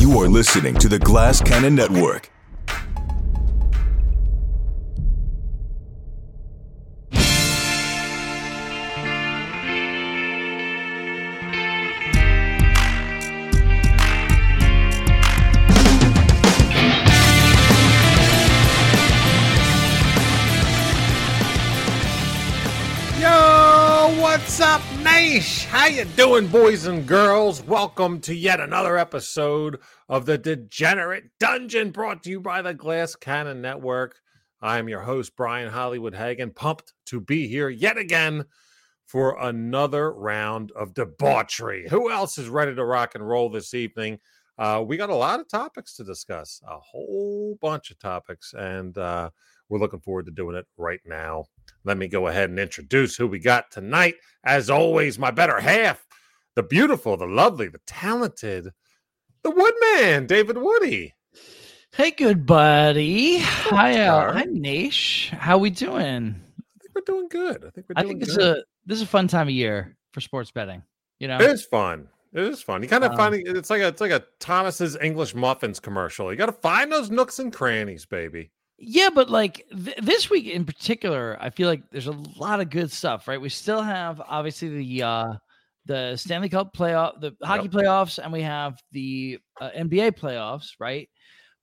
You are listening to the Glass Cannon Network. You doing, boys and girls? Welcome to yet another episode of the Degenerate Dungeon, brought to you by the Glass Cannon Network. I'm your host, Brian Hollywood Hagen, pumped to be here yet again for another round of debauchery. Who else is ready to rock and roll this evening? Uh, we got a lot of topics to discuss, a whole bunch of topics, and uh, we're looking forward to doing it right now. Let me go ahead and introduce who we got tonight. As always, my better half, the beautiful, the lovely, the talented, the Woodman, David Woody. Hey, good buddy. Hi, uh, hi, Nish. How we doing? I think we're doing good. I think we're I doing think this is good. a this is a fun time of year for sports betting. You know, It is fun. It is fun. You kind of Um, find it's like a it's like a Thomas's English muffins commercial. You got to find those nooks and crannies, baby. Yeah, but like th- this week in particular, I feel like there's a lot of good stuff. Right, we still have obviously the uh the Stanley Cup playoff, the hockey Yep. playoffs, and we have the uh, NBA playoffs. Right,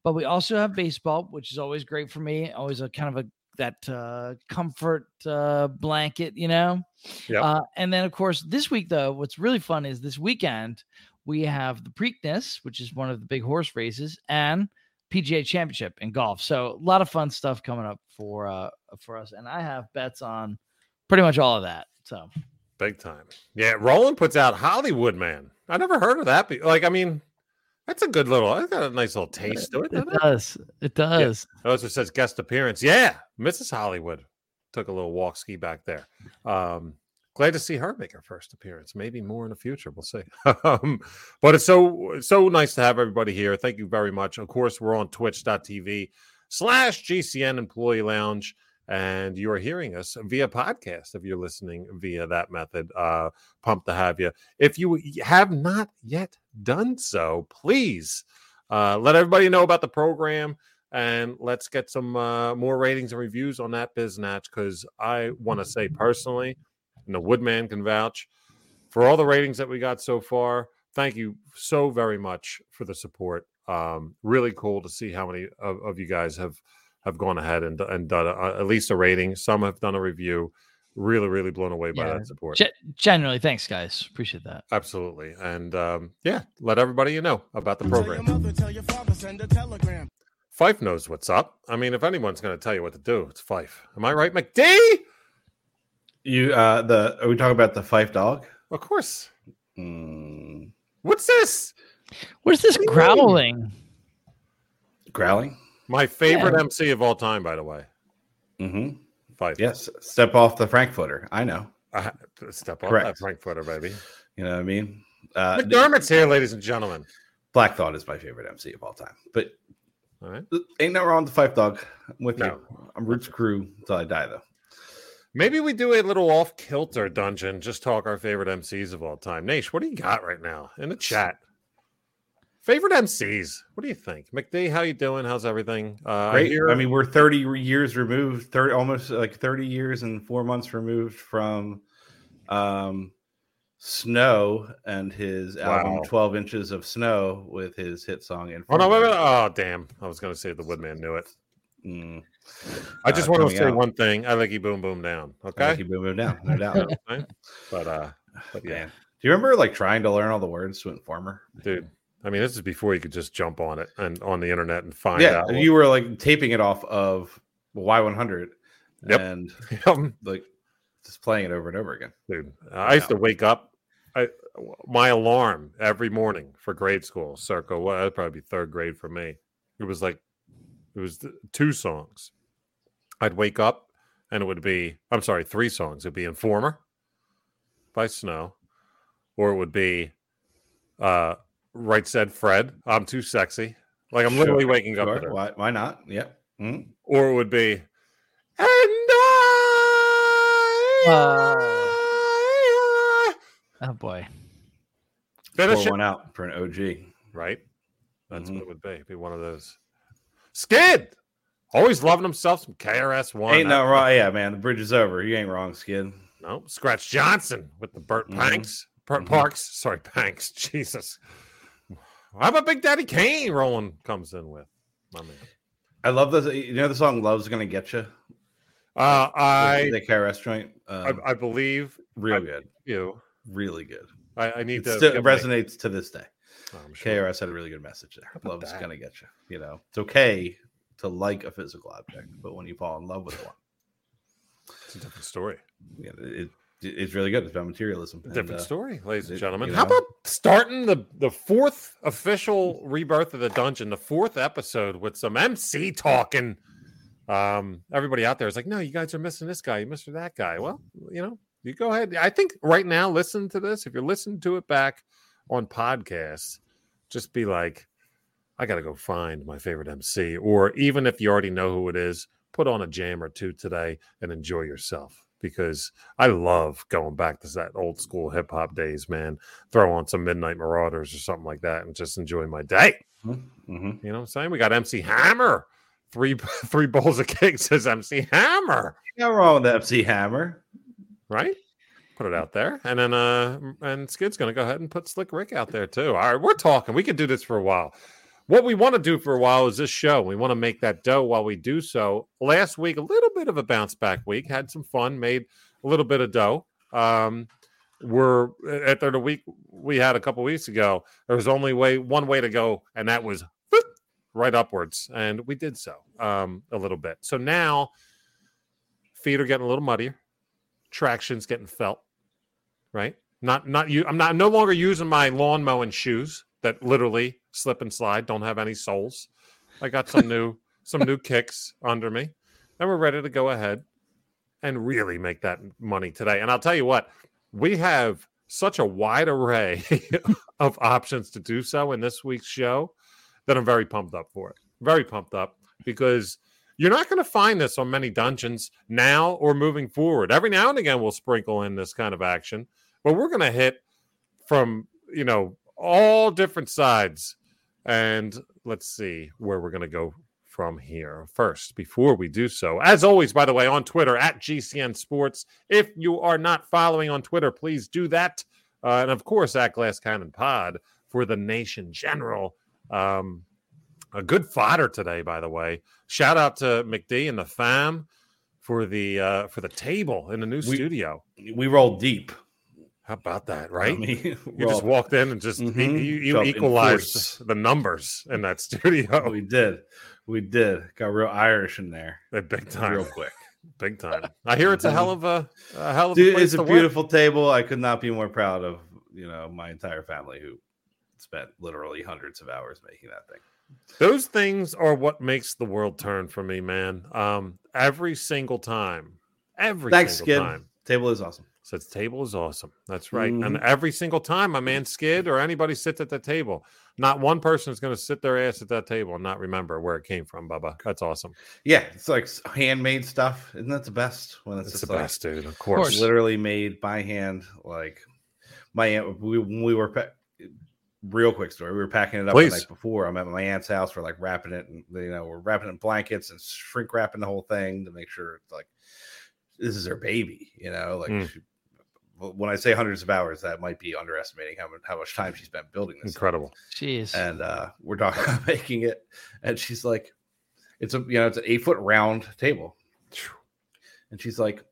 but we also have baseball, which is always great for me. Always a kind of a that uh, comfort uh, blanket, you know. Yep. Uh, and then, of course, this week, though, what's really fun is this weekend we have the Preakness, which is one of the big horse races, and PGA Championship in golf. So a lot of fun stuff coming up for uh, for us, and I have bets on pretty much all of that. So Big time. Yeah, Roland puts out Hollywood Man. I never heard of that. be- Like, I mean, that's a good little. It's got a nice little taste to it. it doesn't it? does, it does. It also says guest appearance. Yeah, Mrs. Hollywood took a little walk ski back there. Um, glad to see her make her first appearance. Maybe more in the future. We'll see. um, but it's so so nice to have everybody here. Thank you very much. Of course, we're on twitch.tv slash GCN Employee Lounge. And you are hearing us via podcast if you're listening via that method. Uh, pumped to have you. If you have not yet done so, please uh, let everybody know about the program and let's get some uh, more ratings and reviews on that biznatch because I want to say personally, and the Woodman can vouch for all the ratings that we got so far. Thank you so very much for the support. Um, really cool to see how many of, of you guys have have gone ahead and and done a, at least a rating. Some have done a review. Really, really blown away by Yeah. that support. Ge- genuinely, thanks, guys. Appreciate that. Absolutely, and um, yeah, let everybody you know about the program. Tell your mother, tell your father, send a telegram. Phife knows what's up. I mean, if anyone's going to tell you what to do, it's Phife. Am I right, McD? You uh the are we talking about the Phife Dawg? Of course. Mm, What's this? Where's this What do you mean? growling? growling? My favorite Yeah. MC of all time, by the way. Mm-hmm. Phife. Yes. Step off the Frankfurter. I know. I ha- step off Correct. that Frankfurter, baby. You know what I mean? Uh McDermott's here, ladies and gentlemen. Black Thought is my favorite MC of all time. But All right. ain't no wrong with the Phife Dawg. I'm with No. you. I'm Roots Crew until I die though. Maybe we do a little off kilter dungeon, just talk our favorite MCs of all time. Nash, what do you got right now in the chat? Favorite MCs. What do you think? McD, how you doing? How's everything? Uh, Great. hear- I mean, we're 30 years removed, 30 almost like 30 years and four months removed from um Snow and his Wow. album 12 Inches of Snow with his hit song in Oh no! Wait, wait, oh damn! I was going to say the Woodman knew it. Mm. I just Uh, want to say out. one thing. I like you, boom, boom, down. Okay, Okay. Keep moving down, no doubt. what I'm saying? but uh, but yeah, Man. Do you remember like trying to learn all the words to Informer? dude. I mean, this is before you could just jump on it and on the internet and find Yeah, out. you were like taping it off of Y100 Yep. and what- like just playing it over and over again. dude. I used to wake up. I my alarm every morning for grade school, circa what that'd probably be third grade for me. It was like it was two songs. I'd wake up and it would be I'm sorry, three songs. It'd be Informer by Snow, or it would be uh Right Said Fred, I'm too sexy. Like I'm literally Sure, waking up Sure, to. Why, why not? Yeah. Mm. Or it would be and I Oh boy. Finish Pour it. one out for an OG. Right? That's Mhm. what it would be. Be one of those. Skid! Always loving himself some KRS One. Ain't no wrong. Yeah, man. The bridge is over. You ain't wrong, Skid. No, Scratch Johnson with the Burt Mhm. Panks. Burt Mhm. Parks. Sorry, Panks. Jesus. How about Big Daddy Kane rolling comes in with? My man. I love this. You know the song "Love's Gonna Get You." Uh, I, the KRS joint. I Um, I believe real I- good, you. really good. I, I need It to still my- resonates to this day. Oh, sure. KRS had a really good message there. Love's that? gonna get you. You know, it's okay to like a physical object, but when you fall in love with one, It's a different story. you know, it, it's really good. It's about materialism. and, Different uh, story, ladies and gentlemen. you How know? about starting the the fourth official rebirth of the dungeon, the fourth episode with some MC talking? Um, everybody out there is like, no, you guys are missing this guy, you missed that guy. Well, you know, you go ahead. I think right now, listen to this. If you're listening to it back on podcasts, just be like, I gotta go find my favorite MC, or even if you already know who it is, put on a jam or two today and enjoy yourself. Because I love going back to that old school hip hop days, man. Throw on some Midnight Marauders or something like that and just enjoy my day. mhm. You know what I'm saying? We got MC Hammer. Three three bowls of cake says MC Hammer, No wrong with MC Hammer. right? Put it out there. And then uh and Skid's gonna go ahead and put Slick Rick out there too. All right, we're talking. We could do this for a while. What we want to do for a while is this show. We want to make that dough while we do so. Last week, a little bit of a bounce back week, had some fun, made a little bit of dough. Um, we're after the week we had a couple weeks ago. There was only way one way to go, and that was right upwards, and we did so um, a little bit. So now feet are getting a little muddier, traction's getting felt, right? Not not you. I'm not no longer using my lawn mowing shoes that literally slip and slide, don't have any soles. I got some new some new kicks under me, and we're ready to go ahead and really make that money today. And I'll tell you what, we have such a wide array of options to do so in this week's show that I'm very pumped up for it. Very pumped up because you're not going to find this on many dungeons now or moving forward. Every now and again, we'll sprinkle in this kind of action, but we're going to hit from, you know, all different sides. And let's see where we're going to go from here first before we do so. As always, by the way, on Twitter at GCN Sports. If you are not following on Twitter, please do that. Uh, and of course, at Glass Cannon Pod for the nation general. Um, a good fodder today, by the way. Shout out to McD and the fam for the uh, for the table in the new We- studio. We roll deep. How about that, right? I mean, you just walked in and just Mhm. you, you, equalized the numbers in that studio. We did. We did. Got real Irish in there. big time, Real quick. big time. I hear it's a hell of a, a hell of a Dude, place it's a to work. beautiful table. I could not be more proud of, you know, my entire family who spent literally hundreds of hours making that thing. Those things are what makes the world turn for me, man. Um, every single time, every Thanks, single Skid. time. Table is awesome. Says table is awesome. That's right. And Mhm. every single time my man Skid or anybody sits at the table, not one person is going to sit their ass at that table and not remember where it came from, Bubba. That's awesome. Yeah, it's like handmade stuff. Isn't that the best? When it's, It's, the like best, dude. Of course. course. literally made by hand. Like my aunt, we, we were pa- real quick story. We were packing it up Please. the night before. I'm at my aunt's house. We're like wrapping it, and you know, we're wrapping in blankets and shrink wrapping the whole thing to make sure it's like this is her baby. You know, like Mm. she, when I say hundreds of hours, that might be underestimating how much how much time she spent building this. thing Incredible. Jeez. and uh we're talking about making it and she's like it's a you know it's an eight foot round table and she's like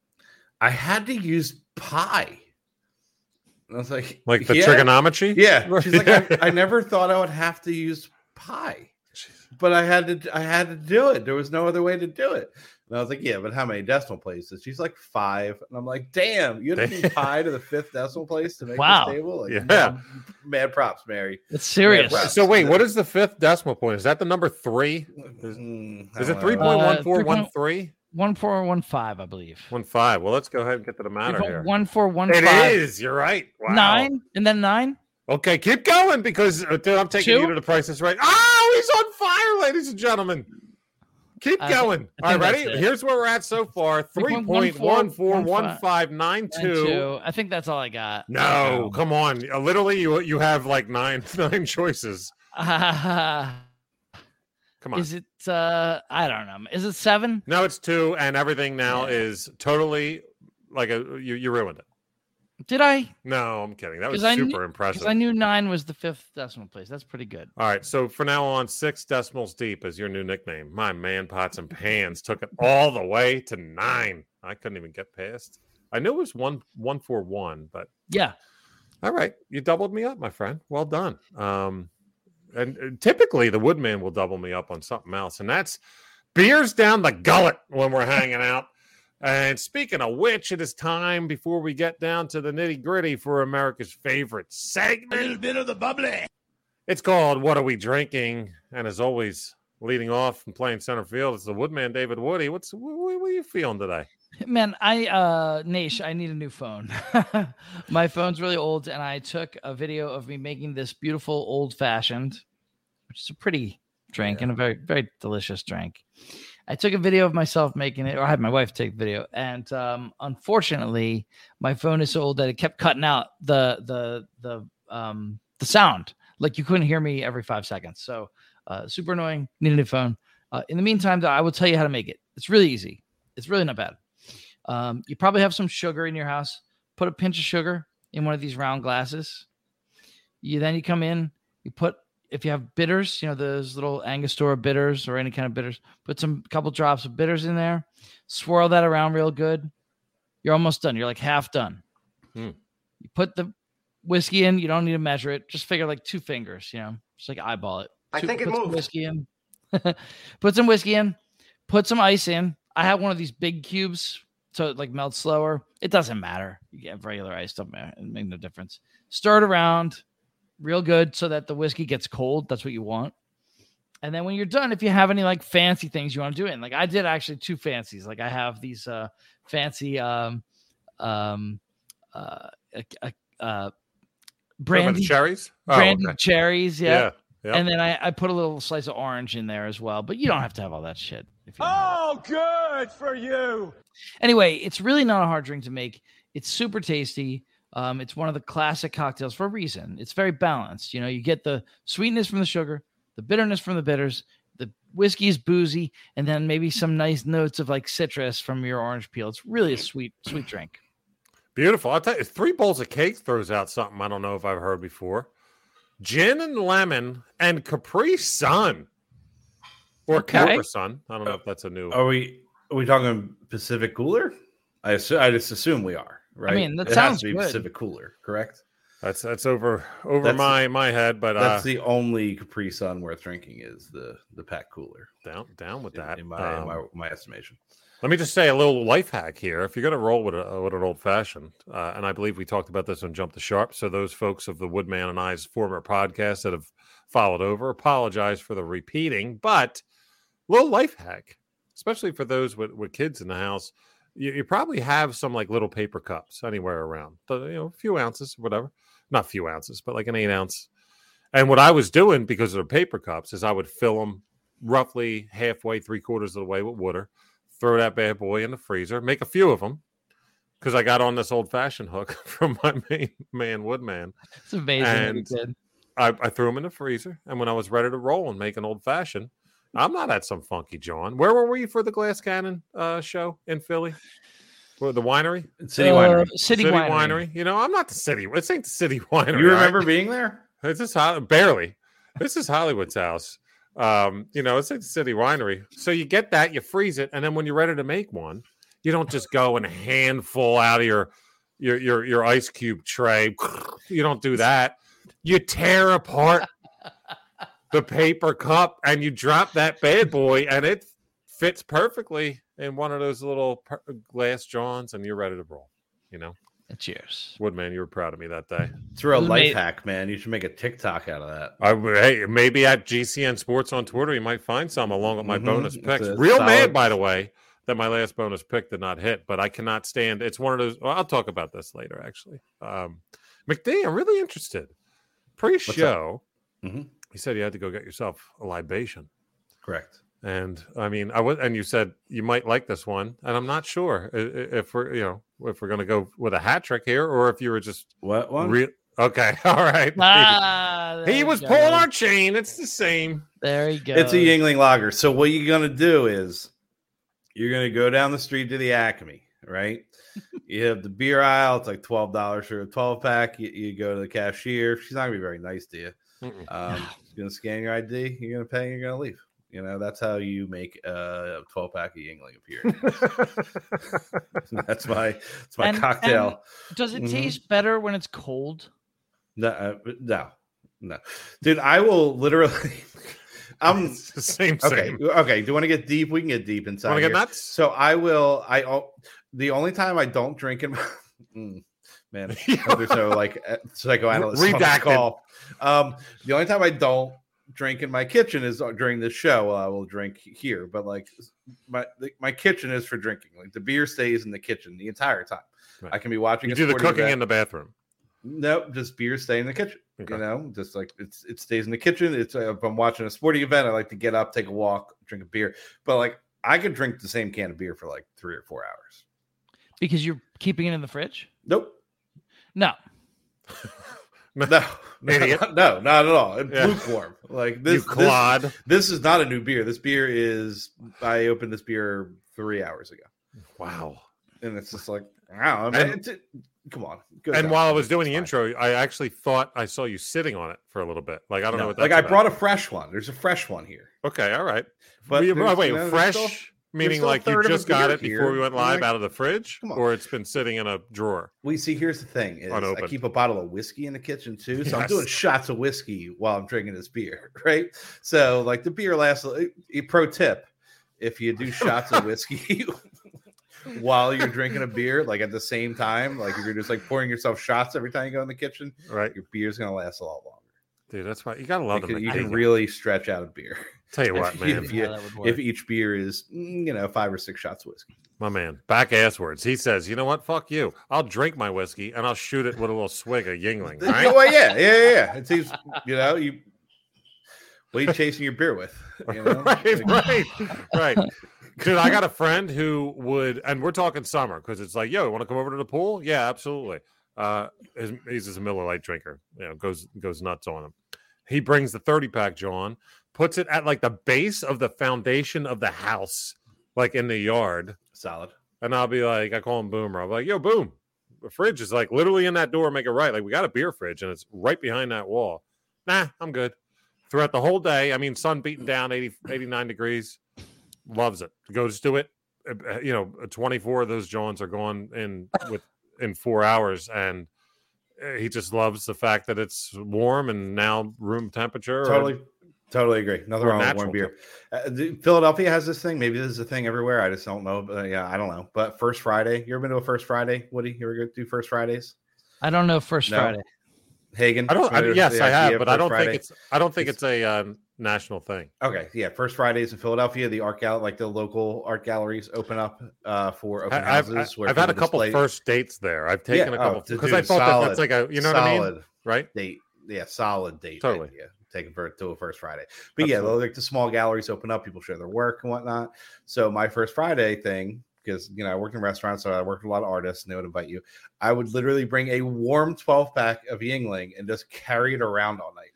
i had to use pi and i was like Like the yeah, trigonometry? yeah she's like I, I never thought i would have to use pi but i had to i had to do it there was no other way to do it and i was like yeah but how many decimal places she's like five and i'm like damn you had to be pi to the fifth decimal place to make Wow. this table like Yeah. mad, mad props mary It's serious. So wait, what is the fifth decimal point? Is that the number three? Is- Mm, Is it don't three know. point one Uh, four one 3.1 three? One four one five, I believe. One five. Well, let's go ahead and get to the matter here. One four one It five. is. You're right. Wow. Nine and then nine. Okay, keep going because uh, dude, I'm taking Two? you to the prices right. Oh, he's on fire, ladies and gentlemen. Keep going. All right, ready? Here's where we're at so far. Three point one four one five nine two. I think that's all I got. No, come on. Uh, Literally, you you have like nine nine choices. Um, Come on. is it? uh I don't know. Is it seven? no, it's two, and everything now Yeah. is totally like a you you ruined it. Did I? No, I'm kidding. That was I knew- super impressive. I knew nine was the fifth decimal place. That's pretty good. All right, so for now on, six decimals deep is your new nickname. My man, pots and pans took it all the way to nine. I couldn't even get past. I knew it was one one four one, but Yeah. all right, you doubled me up, my friend. Well done. Um, and uh, typically the woodman will double me up on something else, and that's beers down the gullet when we're hanging out. And speaking of which, it is time before we get down to the nitty gritty for America's favorite segment. A little bit of the bubbly. It's called What Are We Drinking? And as always, leading off and playing center field, it's the Woodman David Woody. What's what, what are you feeling today? Man, I uh Nash, I need a new phone. My phone's really old, and I took a video of me making this beautiful old fashioned, which is a pretty drink and a very, very delicious drink. I took a video of myself making it, or I had my wife take the video, and um unfortunately, my phone is so old that it kept cutting out the the the um the sound. Like you couldn't hear me every five seconds. So uh super annoying, need a new phone. Uh, in the meantime, though, I will tell you how to make it. It's really easy. It's really not bad. Um, you probably have some sugar in your house. Put a pinch of sugar in one of these round glasses. You then you come in, you put if you have bitters, you know those little Angostura bitters or any kind of bitters. Put some couple drops of bitters in there. Swirl that around real good. You're almost done. You're like half done. Hmm. You put the whiskey in. You don't need to measure it. Just figure like two fingers. You know, just like eyeball it. I Two- think it put some. Whiskey in. put some whiskey in. Put some ice in. I have one of these big cubes, so it like melts slower. It doesn't matter. You get regular ice, don't matter. It make no difference. Stir it around real good so that the whiskey gets cold. That's what you want. And then when you're done, if you have any like fancy things you want to do it in, like I did actually two fancies. Like I have these uh fancy um um uh uh, uh Talking about the brandy cherries? Oh, brandy okay. cherries, yeah. yeah. yeah. And then I, I put a little slice of orange in there as well, but you don't have to have all that shit. If you don't. Oh, good for you. Anyway, it's really not a hard drink to make. It's super tasty. Um, it's one of the classic cocktails for a reason. It's very balanced. You know, you get the sweetness from the sugar, the bitterness from the bitters, the whiskey is boozy, and then maybe some nice notes of like citrus from your orange peel. It's really a sweet, sweet drink. Beautiful. I'll tell you, three bowls of cake throws out something I don't know if I've heard before. Gin and lemon and Capri Sun. Or Okay. Capri Sun. I don't know if that's a new. Are we are we talking Pacific Cooler? I assume, I just assume we are, right? mean, that it sounds has to be good. Pacific Cooler, correct? That's that's over over That's- my my head, but uh, That's the only Capri Sun worth drinking is the the pack cooler. down down with in- that. in my, Um, my my estimation. Let me just say a little life hack here. If you're going to roll with, a, with an old fashioned, uh, and I believe we talked about this on Jump the Shark. So, those folks of the Woodman and I's former podcast that have followed over, apologize for the repeating, but little life hack, especially for those with, with kids in the house. You, you probably have some like little paper cups anywhere around, so, you know, a few ounces, whatever. Not a few ounces, but like an eight ounce. And what I was doing because of the paper cups is I would fill them roughly halfway, three quarters of the way with water throw that bad boy in the freezer, make a few of them because I got on this old fashioned hook from my main man Woodman. It's amazing. And-. I, I threw them in the freezer, and when I was ready to roll and make an old fashioned, I'm not at some funky John. Where were we for the Glass Cannon uh, show in Philly? For the winery, City Uh, Winery. City, winery. You know, I'm not the city. This ain't the city winery. You all right? remember being there? This is Hol- barely. This is Hollywood's house. Um, you know, it's like the city winery. So you get that, you freeze it, and then when you're ready to make one, you don't just go and a handful out of your your your your ice cube tray. You don't do that. You tear apart the paper cup and you drop that bad boy, and it fits perfectly in one of those little per- glass johns, and you're ready to roll. You know, Cheers. Woodman, you were proud of me that day. It's a real life made- hack, man. You should make a TikTok out of that. I, hey, maybe at GCN Sports on Twitter, you might find some along with my Mhm. bonus picks. Real solid- mad, by the way, that my last bonus pick did not hit, but I cannot stand. It's one of those. Well, I'll talk about this later. Actually, um, McD, I'm really interested. Pre-show, Mhm. You said you had to go get yourself a libation, Correct. And I mean, I was, and you said you might like this one, and I'm not sure i- i- if we're, you know, if we're going to go with a hat trick here, or if you were just What one? real. Okay, all right. Ah, he was you pulling our chain. It's the same. There you go. It's a Yuengling lager. So what you're gonna do is you're gonna go down the street to the Acme, right? you have the beer aisle. It's like twelve dollars for a twelve pack. You, you go to the cashier. She's not gonna be very nice to you. Um, she's gonna scan your ID. You're gonna pay. and You're gonna leave. You know that's how you make a twelve pack of Yuengling appear. that's my that's my And- cocktail. Does it Mhm. taste better when it's cold? No, uh, no, no, dude. I will literally. I'm It's the same. okay. Same. Okay. Do you want to get deep? We can get deep inside. Want to get nuts? So I will. I the only time I don't drink in my Mm, man, I hope there's no like uh, psychoanalyst on this Redacted. call. Um, the only time I don't drink in my kitchen is uh, during the show. I will drink here, but like my the, my kitchen is for drinking. Like the beer stays in the kitchen the entire time. Right. I can be watching. You a do the cooking event. in the bathroom. Nope, just beer stay in the kitchen. Okay. You know, just like it's it stays in the kitchen. It's uh, if I'm watching a sporting event, I like to get up, take a walk, drink a beer. But like I could drink the same can of beer for like three or four hours. Because you're keeping it in the fridge? Nope. No. No, no, Idiot. no, not at all. It's Yeah. lukewarm. Like this, this, clod. this is not a new beer. This beer is I opened this beer three hours ago, Wow. and it's just like wow. I mean, And- it, come on. Go And down. while I was doing the fine. intro, I actually thought I saw you sitting on it for a little bit. Like I don't know No, what like I about. brought a fresh one. There's a fresh one here, Okay, all right. but Wait, oh, wait, you know, there's fresh still- meaning like you third of a just got beer it before we went live like, out of the fridge, or it's been sitting in a drawer. We see. Here's the thing: is I keep a bottle of whiskey in the kitchen too, so I'm doing shots of whiskey while I'm drinking this beer. Right. So, like the beer lasts. a a Pro tip: if you do shots of whiskey while you're drinking a beer, like at the same time, like if you're just like pouring yourself shots every time you go in the kitchen, Right, your beer's gonna last a lot longer. dude. That's why you gotta love You them. can, you can really stretch out a beer Tell you what, man, if you- Yeah, that would work. if each beer is, mm, you know, five or six shots of whiskey. my man, back ass words. He says, "You know what? Fuck you. I'll drink my whiskey and I'll shoot it with a little swig of Yuengling." Yeah, Right? well, yeah, yeah, yeah, yeah. It seems, you know, you what are you chasing your beer with? You know? right, right, right. Dude, I got a friend who would, and we're talking summer because it's like, yo, want to come over to the pool? Yeah, absolutely. Uh, his, he's just a Miller Lite drinker. You know, goes goes nuts on him. He brings the thirty pack, John, puts it at like the base of the foundation of the house, like in the yard, Solid. and I'll be like, I call him Boomer. I'm like, yo, Boom, the fridge is like literally in that door. Make it right. Like we got a beer fridge, and it's right behind that wall. Nah, I'm good. Throughout the whole day, I mean, sun beating down 80, 89 degrees. Loves it. Goes to it. Uh, You know, 24 of those Johns are gone in with in four hours, and uh, he just loves the fact that it's warm and now room temperature. or- Totally, totally agree. Nothing wrong with warm beer. Uh, Philadelphia has this thing. Maybe this is a thing everywhere. I just don't know. But yeah, I don't know. But First Friday, you ever been to a First Friday? Woody, you ever go do First Fridays? I don't know First No. Friday. Hagen. I don't. I, Familiar with yes, I have, but I don't Friday? think it's. I don't think It's- it's a uh, national thing. Okay, yeah, First Fridays in Philadelphia, the art gal like the local art galleries open up uh, for open I- I've, houses. I- where I've had a couple display- first dates there. I've taken Yeah, a couple oh, because dude, I thought that solid, that's like a you know what I mean, right? date. Yeah, solid date. Totally. idea. Take it for to a first Friday. But yeah, Absolutely. like the small galleries open up, people share their work and whatnot. So my first Friday thing, because you know, I worked in restaurants, so I worked with a lot of artists and they would invite you. I would literally bring a warm 12 pack of Yuengling and just carry it around all night.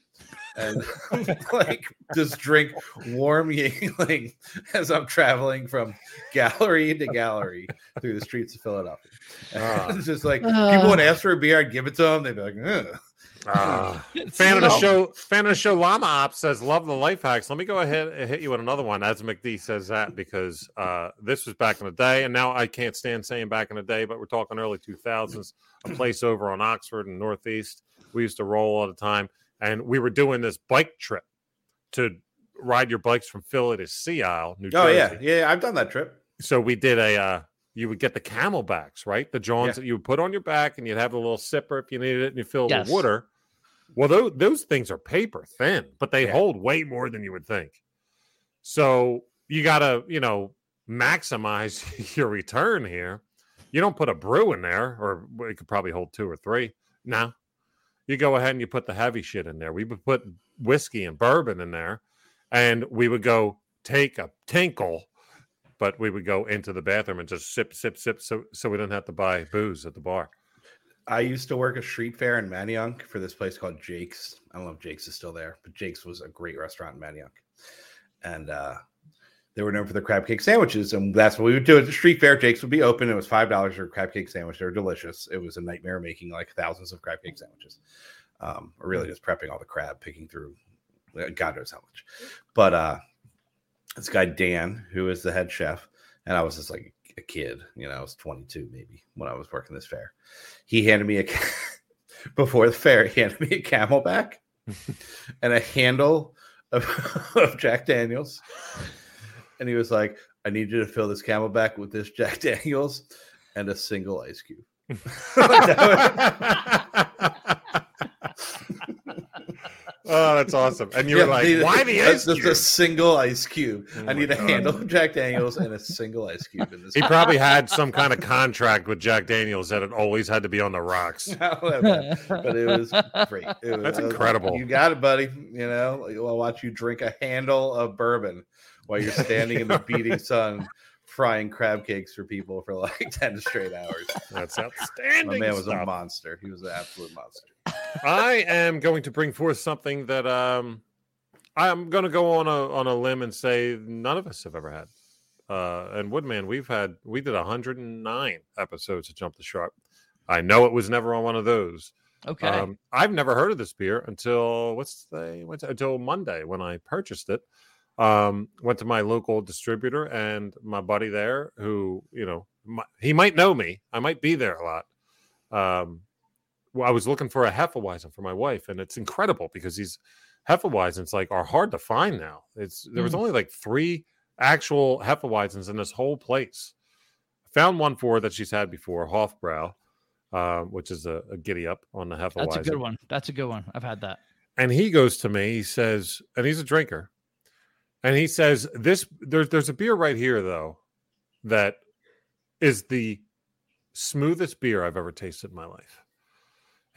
And like just drink warm Yuengling as I'm traveling from gallery to gallery through the streets of Philadelphia. Ah. it's just like Uh. people would ask for a beer, I'd give it to them. They'd be like, Ugh. Fan of the show, fan of the show, Llama Op says, "Love the life hacks." Let me go ahead and hit you with another one. As McD says that because uh, this was back in the day, and now I can't stand saying back in the day, but we're talking early two thousands. A place over on Oxford and Northeast, we used to roll all the time, and we were doing this bike trip to ride your bikes from Philly to Sea Isle, New Oh Jersey. Oh yeah, yeah, I've done that trip. so we did a uh you would get the camelbacks right the johns Yeah. that you would put on your back and you'd have a little sipper if you needed it and you fill it Yes. with water well those, those things are paper thin but they Yeah. hold way more than you would think. So you gotta you know maximize your return here. You don't put a brew in there or it could probably hold two or three. No. You go ahead and you put the heavy shit in there. We would put whiskey and bourbon in there and we would go take a tinkle, but we would go into the bathroom and just sip, sip, sip, so so we didn't have to buy booze at the bar. I used to work a street fair in Manayunk for this place called Jake's. I don't know if Jake's is still there, but Jake's was a great restaurant in Manayunk. And uh, they were known for their crab cake sandwiches. And that's what we would do at the street fair. Jake's would be open. It was $5 for a crab cake sandwich. They were delicious. It was a nightmare making like thousands of crab cake sandwiches. Um, or really just prepping all the crab, picking through uh, God knows how much. But uh, this guy, Dan, who is the head chef, and I was just like a kid, you know, I was 22 maybe when I was working this fair. He handed me a before the fair, he handed me a camelback and a handle of, of Jack Daniels. And he was like, I need you to fill this camelback with this Jack Daniels and a single ice cube. Oh, that's awesome! And you Yeah, were like, he- "Why the ice just a single ice cube. Oh I need a handle of Jack Daniels and a single ice cube in this. He probably had some kind of contract with Jack Daniels that it always had to be on the rocks. But it was great. It was, That's I was like, incredible. you got it, buddy. You know, I'll watch you drink a handle of bourbon while you're standing in the beating sun, frying crab cakes for people for like ten straight hours. That's outstanding. My man was a monster. He was an absolute monster. I am going to bring forth something that um, I'm going to go on a on a limb and say none of us have ever had. Uh, and Woodman, we've had we did 109 episodes of Jump the Shark. I know it was never on one of those. Okay. Um, I've never heard of this beer until what's the what's until Monday when I purchased it. Um, went to my local distributor and my buddy there, who you know mi- he might know me. I might be there a lot. Um, I was looking for a Hefeweizen for my wife, and it's incredible because these Hefeweizens like are hard to find now. It's there was Mm. only like three actual Hefeweizens in this whole place. I Found one for her that she's had before, Hofbrau, uh, which is a, a giddy up on the Hefeweizen. That's a good one. That's a good one. I've had that. And he goes to me, he says, and he's a drinker, and he says, "This there's there's a beer right here though, that is the smoothest beer I've ever tasted in my life."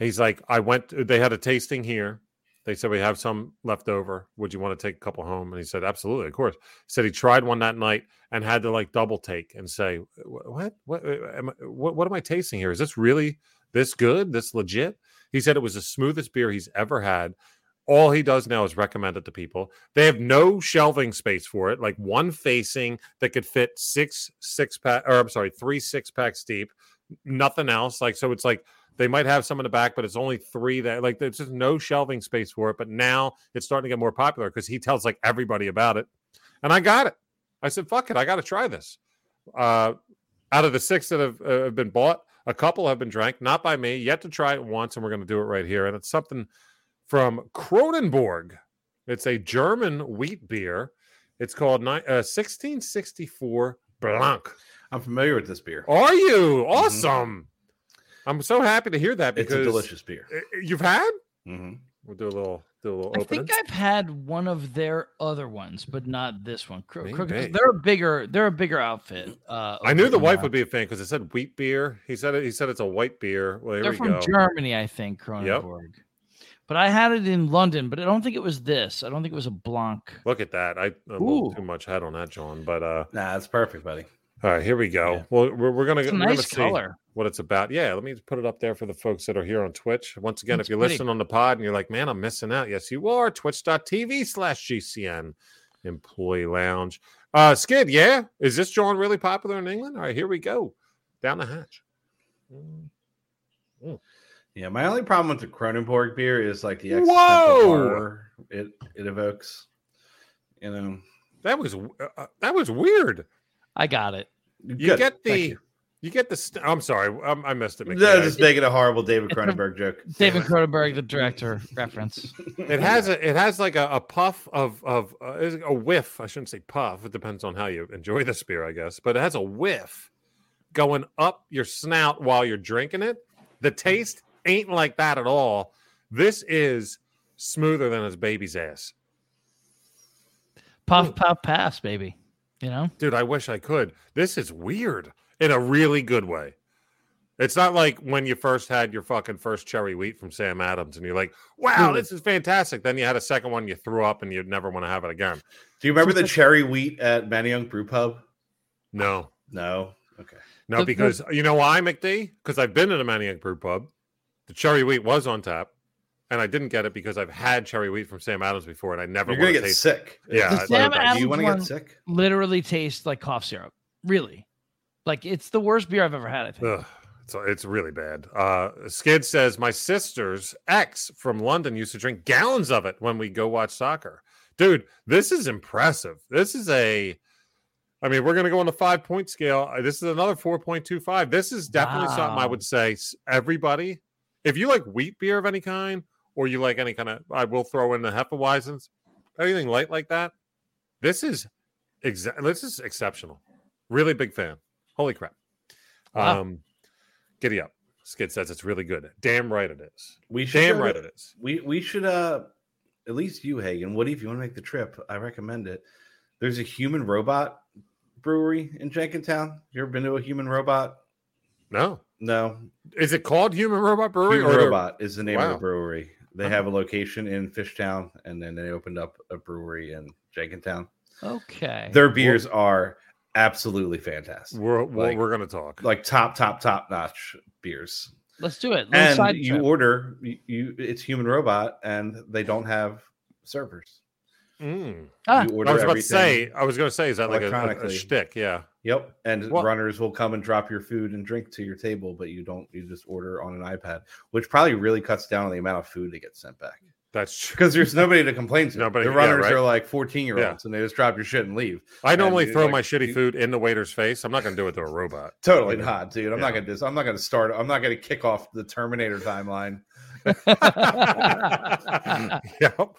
He's like, "I went. They had a tasting here. They said we have some left over. Would you want to take a couple home?" And he said, "Absolutely, of course." Said he tried one that night and had to like double take and say, "What? What? uh, Am I, what? What am I tasting here? Is this really this good? This legit?" He said it was the smoothest beer he's ever had. All he does now is recommend it to people. They have no shelving space for it, like one facing that could fit six six pack, or I'm sorry, three six packs deep. Nothing else. Like so, it's like they might have some in the back, but it's only three that like there's just no shelving space for it. But now it's starting to get more popular because he tells like everybody about it, and I got it. I said, "Fuck it, I got to try this." Uh, out of the six that have, uh, have been bought, a couple have been drank, not by me. Yet to try it once, and we're going to do it right here. And it's something from Kronenbourg. It's a German wheat beer. It's called ni- uh, 1664 Blanc. I'm familiar with this beer. Are you awesome? I'm so happy to hear that because It's a delicious beer. You've had? Mhm. We'll do a little, do a little I opening. think I've had one of their other ones, but not this one. Cro- Cro- They're a bigger. They're a bigger outfit. Uh, I knew the wife would be a fan because it said wheat beer. He said it. He said it's a white beer. Well, They're we from go. Germany, I think. Cronenberg. But I had it in London, but I don't think it was this. I don't think it was a Blanc. Look at that. I a little too much head on that, John. But uh, Nah, it's perfect, buddy. all right, here we go. Yeah. Well, we're, we're gonna It's a we're gonna nice see color. What it's about. Yeah, let me put it up there for the folks that are here on Twitch. Once again, It's if you're pretty. listening on the pod and you're like, man, I'm missing out. Yes, you are. Twitch.tv slash GCN Employee Lounge. Uh, Skid, yeah. Is this John really popular in England? All right, here we go. Down the hatch. Mm. Yeah, my only problem with the Kronenbourg beer is like the existential Whoa! horror it it evokes. You know, That was uh, uh, that was weird. I got it. You Good, get thank the you. You. get the. St- I'm sorry, um, I missed it. No, just making a horrible David Cronenberg joke. David Cronenberg, the director, reference. It has a it has like a, a puff of of uh, a whiff. I shouldn't say puff. It depends on how you enjoy the beer, I guess. But it has a whiff going up your snout while you're drinking it. The taste ain't like that at all. This is smoother than his baby's ass, Puff, puff, pass, baby. You know, dude. I wish I could. This is weird in a really good way. It's not like when you first had your fucking first cherry wheat from Sam Adams and you're like, wow, hmm. this is fantastic. Then you had a second one, you threw up and you'd never want to have it again. Do you remember the cherry wheat at Manayunk Brew Pub? No, No. Okay. no, The- the- because you know why, McD? Because I've been in a Manayunk Brew Pub. The cherry wheat was on tap, and I didn't get it because I've had cherry wheat from Sam Adams before, and I never You're gonna want to get taste sick. Yeah, The I- Sam Do Adams you want to one get sick? literally tastes like cough syrup. Really, like it's the worst beer I've ever had. I think. Ugh, it's, it's really bad. Uh, Skid says my sister's ex from London used to drink gallons of it when we go watch soccer. Dude, this is impressive. This is a, I mean, we're gonna go on the five point scale. Uh, This is another four point two five. This is definitely something I would say everybody, if you like wheat beer of any kind, or you like any kind of, I will throw in the Hefeweizens, anything light like that. This is exa- This is exceptional. Really big fan. Holy crap. Wow. Um, giddy up. Skid says it's really good. Damn right it is. We should Damn right it is. We we should uh at least you, Hagen. Woody, if you want to make the trip, I recommend it. There's a human robot brewery in Jenkintown. You ever been to a human robot? No. No. Is it called Human Robot Brewery? Human or they're- Robot is the name of the brewery. They Uh-huh. have a location in Fishtown and then they opened up a brewery in Jenkintown. Okay. Their beers are absolutely fantastic. We're, we're, Like- we're going to talk. Like top, top, top notch beers. Let's do it. Little and side you trip. order you, you it's human robot and they don't have servers Mm. Ah, you I was about to say, I was going to say, is that like a, a, a shtick? Yeah. yep and Well- runners will come and drop your food and drink to your table but you don't you just order on an ipad which probably really cuts down on the amount of food that gets sent back That's true. because there's nobody to complain to Nobody- the yeah, runners right. are like 14 year olds and they just drop your shit and leave I normally it's throw like- my shitty food in the waiter's face. I'm not going to do it to a robot. totally Yeah. not dude i'm not gonna just i'm not gonna start i'm not gonna kick off the terminator timeline yep.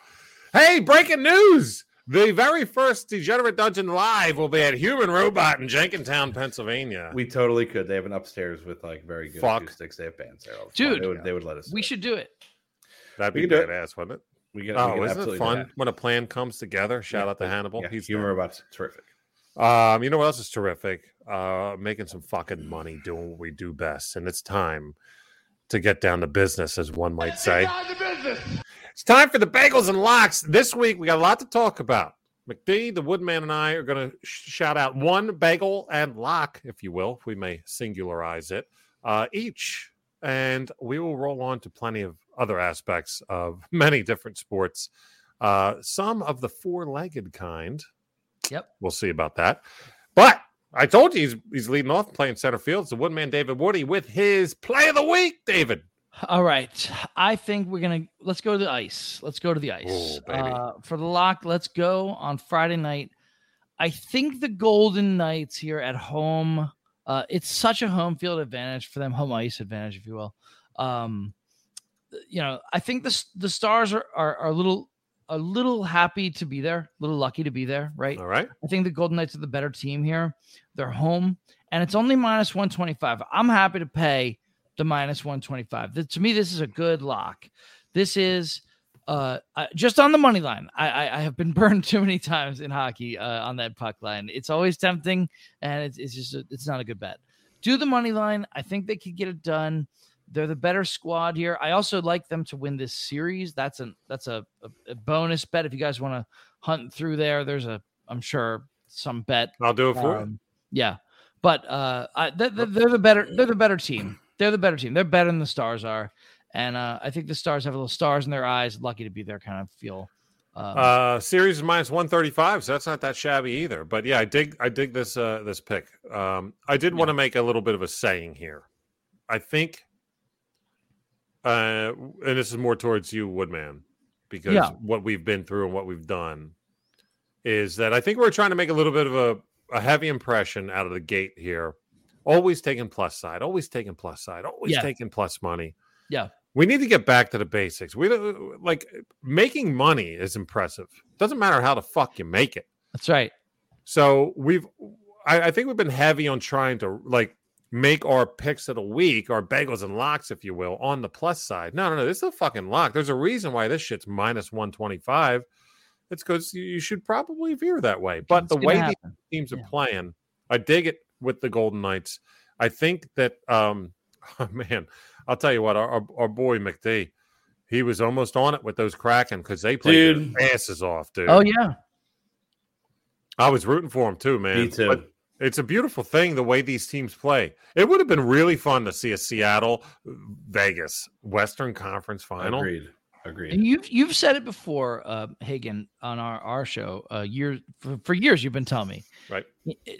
Hey, breaking news! The very first Degenerate Dungeon Live will be at Human Robot in Jenkintown, Pennsylvania. we totally could they have an upstairs with like very good Fuck. acoustics they have bands there the. Dude. they would, they would let us we do it. should do it. That'd we be can do it. badass, wouldn't it? we can, we Oh, can isn't it absolutely fun when a plan comes together? Shout out to Hannibal. Yeah, He's humor there. robot's terrific. Um, you know what else is terrific? Uh, making some fucking money doing what we do best, and it's time to get down to business, as one might say. It's time for the bagels and locks. This week we got a lot to talk about. McD, the Woodman, and I are going to sh- shout out one bagel and lock, if you will, if we may singularize it, uh, each, and we will roll on to plenty of other aspects of many different sports. Uh, some of the four-legged kind. Yep. We'll see about that. But I told you he's he's leading off playing center field. It's the Woodman David Woody with his play of the week, David. All right. I think we're gonna let's go to the ice. Let's go to the ice. Oh, baby. Uh, for the lock, let's go on Friday night. I think the Golden Knights here at home. Uh, it's such a home field advantage for them, home ice advantage, if you will. Um, you know, I think the the Stars are, are are a little a little happy to be there, a little lucky to be there, right? All right. I think the Golden Knights are the better team here. They're home, and it's only minus 125. I'm happy to pay the minus 125. To me, this is a good lock. This is uh, uh, just on the money line. I, I, I have been burned too many times in hockey uh, on that puck line. It's always tempting, and it's, it's just a, it's not a good bet. Do the money line. I think they could get it done. They're the better squad here. I also like them to win this series. That's a that's a, a, a bonus bet if you guys want to hunt through there. There's a I'm sure some bet. I'll do it for you. Um, yeah, but uh, I, they're, they're the better they're the better team. They're the better team. They're better than the Stars are, and uh, I think the Stars have a little stars in their eyes. Lucky to be there, kind of feel. Um, Uh, series is minus one thirty five, so that's not that shabby either. But yeah, I dig I dig this uh this pick. Um, I did want to make a little bit of a saying here. I think, uh, and this is more towards you, Woodman, because Yeah. what we've been through and what we've done is that I think we're trying to make a little bit of a, a heavy impression out of the gate here. Always taking plus side, always taking plus side, always Yeah. taking plus money. Yeah. We need to get back to the basics. We don't like making money is impressive. Doesn't matter how the fuck you make it. that's right. So we've, I, I think we've been heavy on trying to like make our picks of the week, our bagels and locks, if you will, on the plus side. No, no, no. This is a fucking lock. There's a reason why this shit's minus 125. It's because you should probably veer that way. But It's the gonna way these happen. teams are Yeah. playing, I dig it with the Golden Knights. I think that um, Oh, man, I'll tell you what, our, our, our boy McD, he was almost on it with those Kraken because they played Dude. their asses off, dude. Oh yeah, I was rooting for him too, man. Me too. But it's a beautiful thing the way these teams play. It would have been really fun to see a Seattle Vegas Western Conference final. Agreed. Agreed. and you've you've said it before, uh, Hagen, on our our show. Uh, years for, for years, you've been telling me Right.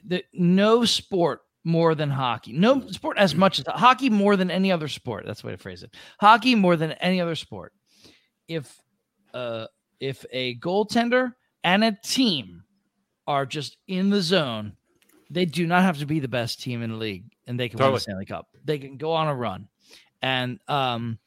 that no sport more than hockey, no sport as much as hockey more than any other sport. That's the way to phrase it. Hockey more than any other sport. If uh if a goaltender and a team are just in the zone, they do not have to be the best team in the league, and they can win the Stanley Cup. They can go on a run, and um,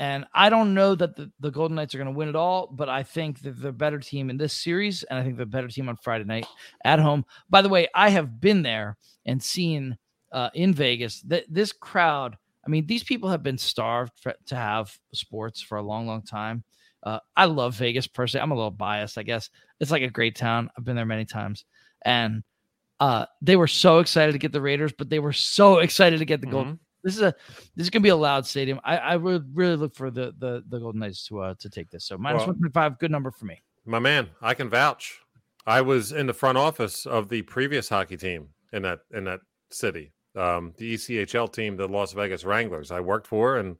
and I don't know that the, the Golden Knights are going to win it all, but I think that they're a better team in this series, and I think they're a better team on Friday night at home. By the way, I have been there and seen uh, in Vegas that this crowd. I mean, these people have been starved for, to have sports for a long, long time. Uh, I love Vegas personally. I'm a little biased, I guess. It's like a great town. I've been there many times, and uh, they were so excited to get the Raiders, but they were so excited to get the Golden. Mhm. This is a this is gonna be a loud stadium. I, I would really look for the the the Golden Knights to uh to take this. So minus Well- one twenty five, good number for me. My man, I can vouch. I was in the front office of the previous hockey team in that in that city, um, the ECHL team, the Las Vegas Wranglers. I worked for and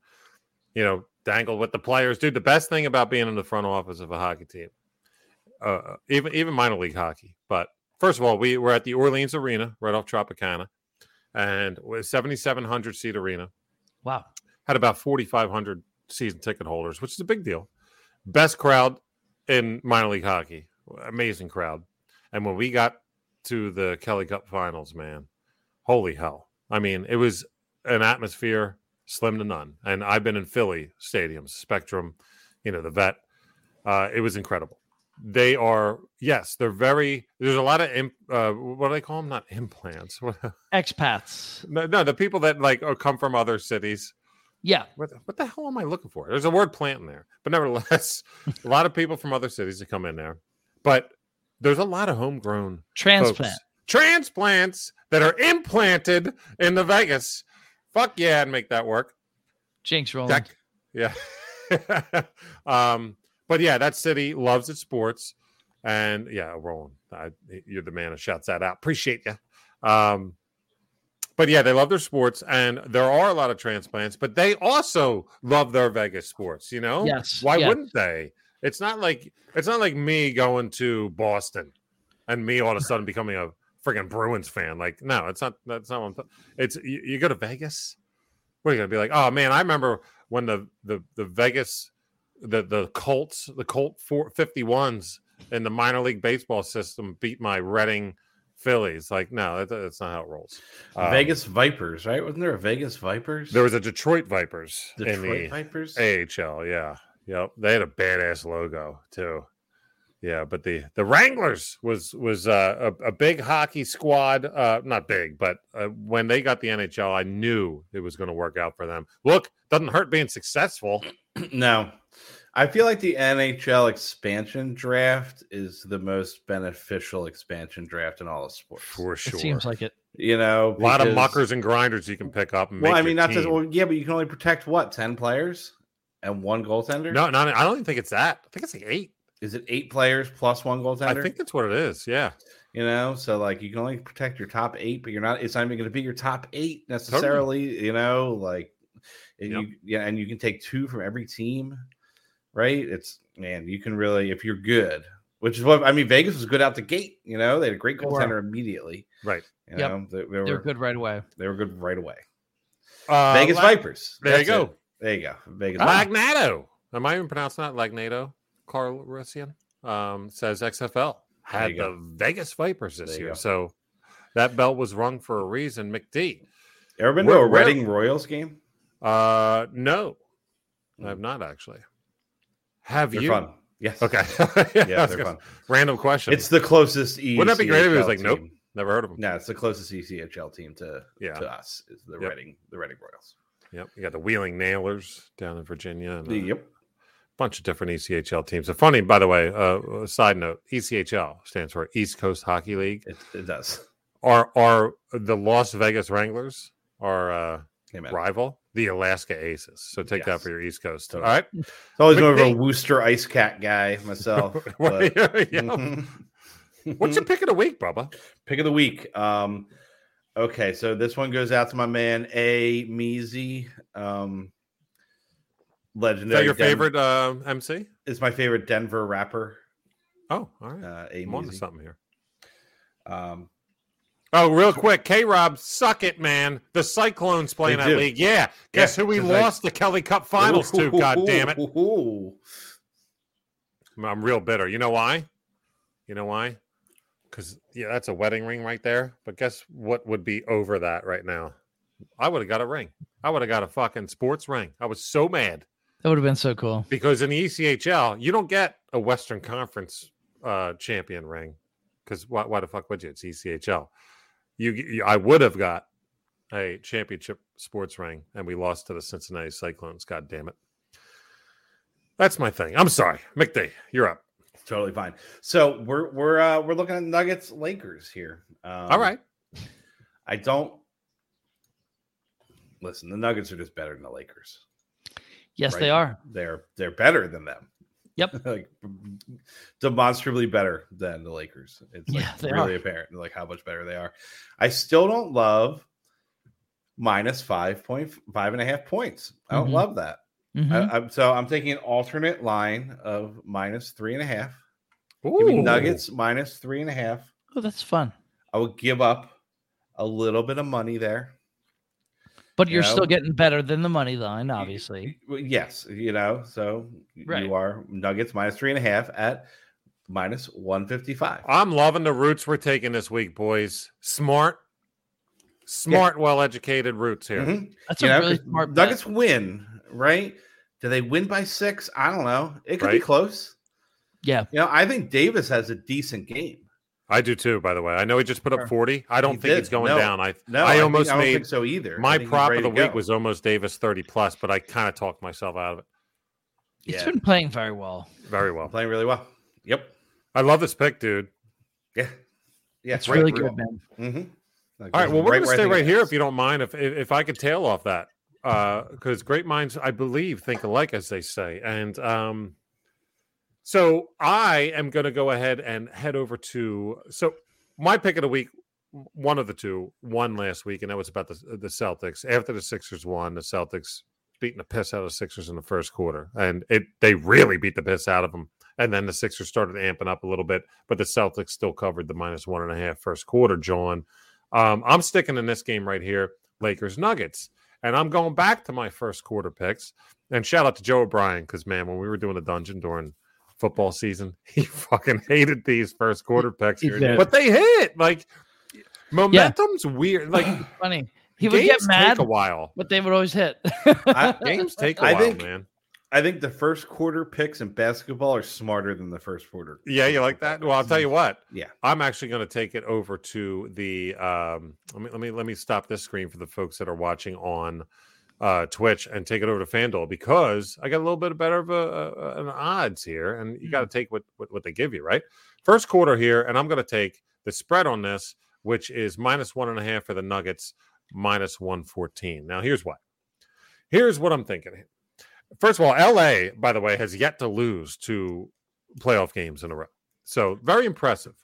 you know dangled with the players. Dude, the best thing about being in the front office of a hockey team, uh, even even minor league hockey. But first of all, we were at the Orleans Arena right off Tropicana, and was seventy seven hundred seat arena Wow. had about 4,500 season ticket holders, which is a big deal. Best crowd in minor league hockey. Amazing crowd. And when we got to the Kelly Cup finals, man, holy hell. I mean, it was an atmosphere slim to none. And I've been in Philly stadiums, Spectrum, you know, the vet. Uh, it was incredible. They are, yes, they're very, there's a lot of, imp, uh, what do they call them? Not implants. Expats. no, no, the people that like come from other cities Yeah. what, what the hell am I looking for? There's a word plant in there, but nevertheless, a lot of people from other cities that come in there. But there's a lot of homegrown Transplant. folks. transplants that are implanted in the Vegas. Fuck yeah, and make that work. Jinx rolling. That- yeah. um, but yeah, that city loves its sports, and yeah, Roland, I, you're the man who shouts that out. Appreciate you. Um, but yeah, they love their sports, and there are a lot of transplants, but they also love their Vegas sports. You know, Yes, Why yes. wouldn't they? It's not like it's not like me going to Boston and me all of a sudden becoming a freaking Bruins fan. Like, no, it's not. That's not. What I'm th- it's you, you go to Vegas. What are you gonna be like? Oh man, I remember when the the the Vegas the the Colts the Colt four, 51s in the minor league baseball system beat my Reading Phillies. Like, no, that, that's not how it rolls. Um, Vegas Vipers, right? Wasn't there a Vegas Vipers? There was a Detroit Vipers in Detroit the Vipers. AHL. Yeah, yep. They had a badass logo too. Yeah, but the the Wranglers was was uh, a, a big hockey squad. Uh, not big, but uh, when they got the NHL, I knew it was going to work out for them. Look, doesn't hurt being successful. No, I feel like the NHL expansion draft is the most beneficial expansion draft in all of sports. For sure. It seems like it. You know, a lot of muckers and grinders you can pick up. And Well, make I mean, your not just well, yeah, but you can only protect what ten players and one goaltender. No, no, I don't even think it's that. I think it's like eight. is it eight players plus one goaltender? I think that's what it is. Yeah. you know, so like you can only protect your top eight, but you're not. It's not even going to be your top eight necessarily. You know, like and Yep. you yeah, and you can take two from every team, right? It's man, you can really if you're good. Which is what I mean. Vegas was good out the gate. You know, they had a great They were. goaltender immediately. Right. You Yep. know, they, they They're were good right away. They were good right away. Uh, Vegas La- Vipers. There you go. it. There you go. Vegas. Vipers. Lagnato. Am I even pronouncing that? Lagnato. Carl Russian um, says XFL had the. Vegas Vipers this year. go. So that belt was rung for a reason. McD. Ever been to a Reading Royals game? Uh, no, I have not actually. Have They're you? fun. Yes. Okay. Yeah, they're fun. Random question. It's the closest. E Wouldn't that be great if it was like, nope, never heard of them? No, it's the closest ECHL team to Yeah. to us. Is the Yep. Reading the Reading Royals. Yep. You got the Wheeling Nailers down in Virginia. And, uh, Yep. bunch of different ECHL teams. So funny, by the way. Uh, a side note: ECHL stands for East Coast Hockey League. It, it does. Are are the Las Vegas Wranglers our uh, rival? The Alaska Aces. So take that for your East Coast. All right. It's always more of a Worcester IceCat guy myself. Right, yeah. What's your pick of the week, Bubba? pick of the week? Um, okay, so this one goes out to my man A Measy. Um, Is legendary. that your Den- favorite uh, MC? Is my favorite Denver rapper. Oh, all right. Uh, A I'm on to something here. Um, Oh, real quick, K Rob, suck it, man. The Cyclones playing They that do. league. Yeah. Guess Yeah, who we just like- lost the Kelly Cup finals to? God damn it. Ooh. I'm real bitter. You know why? You know why? Because yeah, that's a wedding ring right there. But guess what would be over that right now? I would have got a ring. I would have got a fucking sports ring. I was so mad That would have been so cool. because in the ECHL you don't get a Western Conference uh, champion ring. Because why, why the fuck would you? It's ECHL. You, you, I would have got a championship sports ring, and we lost to the Cincinnati Cyclones. God damn it. That's my thing. I'm sorry, McD. You're up. Totally fine. So we're we're uh, we're looking at Nuggets Lakers here. Um, All right. I don't listen. The Nuggets are just better than the Lakers. Yes, right? they are. They're they're better than them. Yep. like demonstrably better than the Lakers. It's like Yeah, really are. apparent like how much better they are. I still don't love minus five point five and a half points. I don't Mhm. love that. Mhm. I, I'm, so I'm taking an alternate line of minus three and a half. Give me Nuggets minus three and a half. oh, that's fun. I would give up a little bit of money there. But you're You still getting better than the money line, obviously. Yes, you know, so Right. you are Nuggets minus three and a half at minus 155. I'm loving the routes we're taking this week, boys. Smart, smart, well-educated routes here. Mhm. That's You a know, really 'cause smart bet. Nuggets win, right? Do they win by six? I don't know. It could be close. Yeah. You know, I think Davis has a decent game. I do too, by the way. I know he just put up 40. I don't He think did. it's going No. down. I No, I think- almost I don't made think so either. My prop of the week go. was almost Davis 30 plus, but I kind of talked myself out of it He's Yeah. been playing very well. very well. playing really well. Yep. I love this pick, dude. Yeah. Yeah. It's right- really right- good, man. Mhm. Like, All right, well, we're going to stay right it here is. if you don't mind. If if, if I could tail off that, because great minds, I believe, think alike, as they say. And um, so I am going to go ahead and head over to. So my pick of the week, one of the two, won last week, and that was about the the Celtics. After the Sixers won, the Celtics beating the piss out of the Sixers in the first quarter, and it they really beat the piss out of them. And then the Sixers started amping up a little bit, but the Celtics still covered the minus one and a half first quarter. John, um, I'm sticking in this game right here, Lakers Nuggets, and I'm going back to my first quarter picks. And shout out to Joe O'Brien because man, when we were doing the dungeon during football season, he fucking hated these first quarter picks, He but they hit like momentum's weird. Like Funny. He would get mad, take a while. but they would always hit. I- Games take a I while, think- man. I think the first quarter picks in basketball are smarter than the first quarter. Yeah, you like that? Well, I'll tell you what. Yeah. I'm actually going to take it over to the. Um, let me let me let me stop this screen for the folks that are watching on uh, Twitch and take it over to FanDuel because I got a little bit better of a, a, an odds here, and you got to take what, what what they give you, right? First quarter here, and I'm going to take the spread on this, which is minus one and a half for the Nuggets, minus one fourteen. Now, here's what. Here's what I'm thinking. First of all, LA, by the way, has yet to lose to playoff games in a row. So very impressive.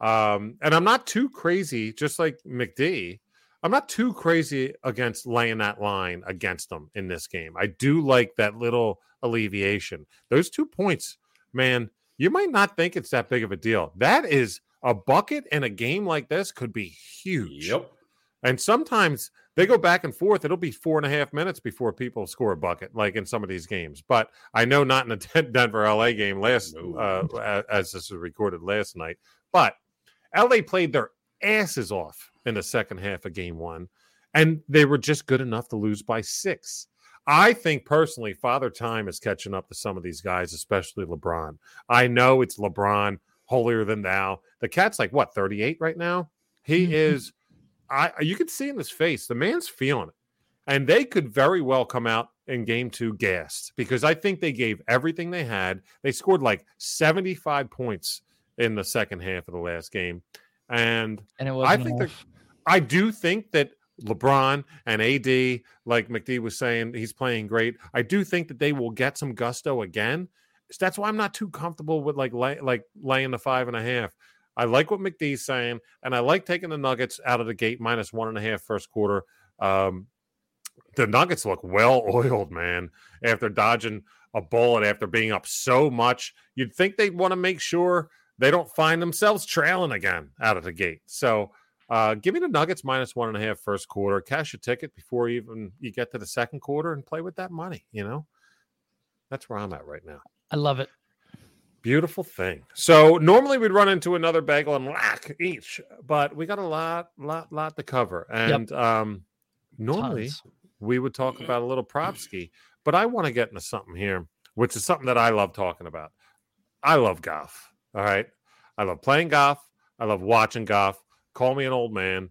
Um, and I'm not too crazy, just like McD. I'm not too crazy against laying that line against them in this game. I do like that little alleviation. Those two points, man, you might not think it's that big of a deal. That is a bucket in a game like this could be huge. Yep. And sometimes they go back and forth. It'll be four and a half minutes before people score a bucket, like in some of these games. But I know not in the Denver LA game last, No. uh, as this was recorded last night. But LA played their asses off in the second half of game one, and they were just good enough to lose by six. I think personally, Father Time is catching up to some of these guys, especially LeBron. I know it's LeBron, holier than thou. The cat's like what, 38 right now? He Mhm. is I you can see in his face, the man's feeling it. And they could very well come out in game two gassed because I think they gave everything they had. They scored like 75 points in the second half of the last game. And and it I think they're- enough. I do think that LeBron and AD, like McD was saying, he's playing great. I do think that they will get some gusto again. So that's why I'm not too comfortable with like lay, like laying the five and a half. I like what McD's saying, and I like taking the Nuggets out of the gate minus one and a half first quarter. Um, the Nuggets look well oiled, man, after dodging a bullet after being up so much. You'd think they'd want to make sure they don't find themselves trailing again out of the gate. So uh, give me the Nuggets minus one and a half first quarter. Cash a ticket before even you get to the second quarter and play with that money. You know, that's where I'm at right now. I love it. Beautiful thing. So normally we'd run into another bagel and lack each, but we got a lot, lot, lot to cover. And um, normally Tons. we would talk about a little prop ski, but I want to get into something here, which is something that I love talking about. I love golf. All right. I love playing golf. I love watching golf. Call me an old man,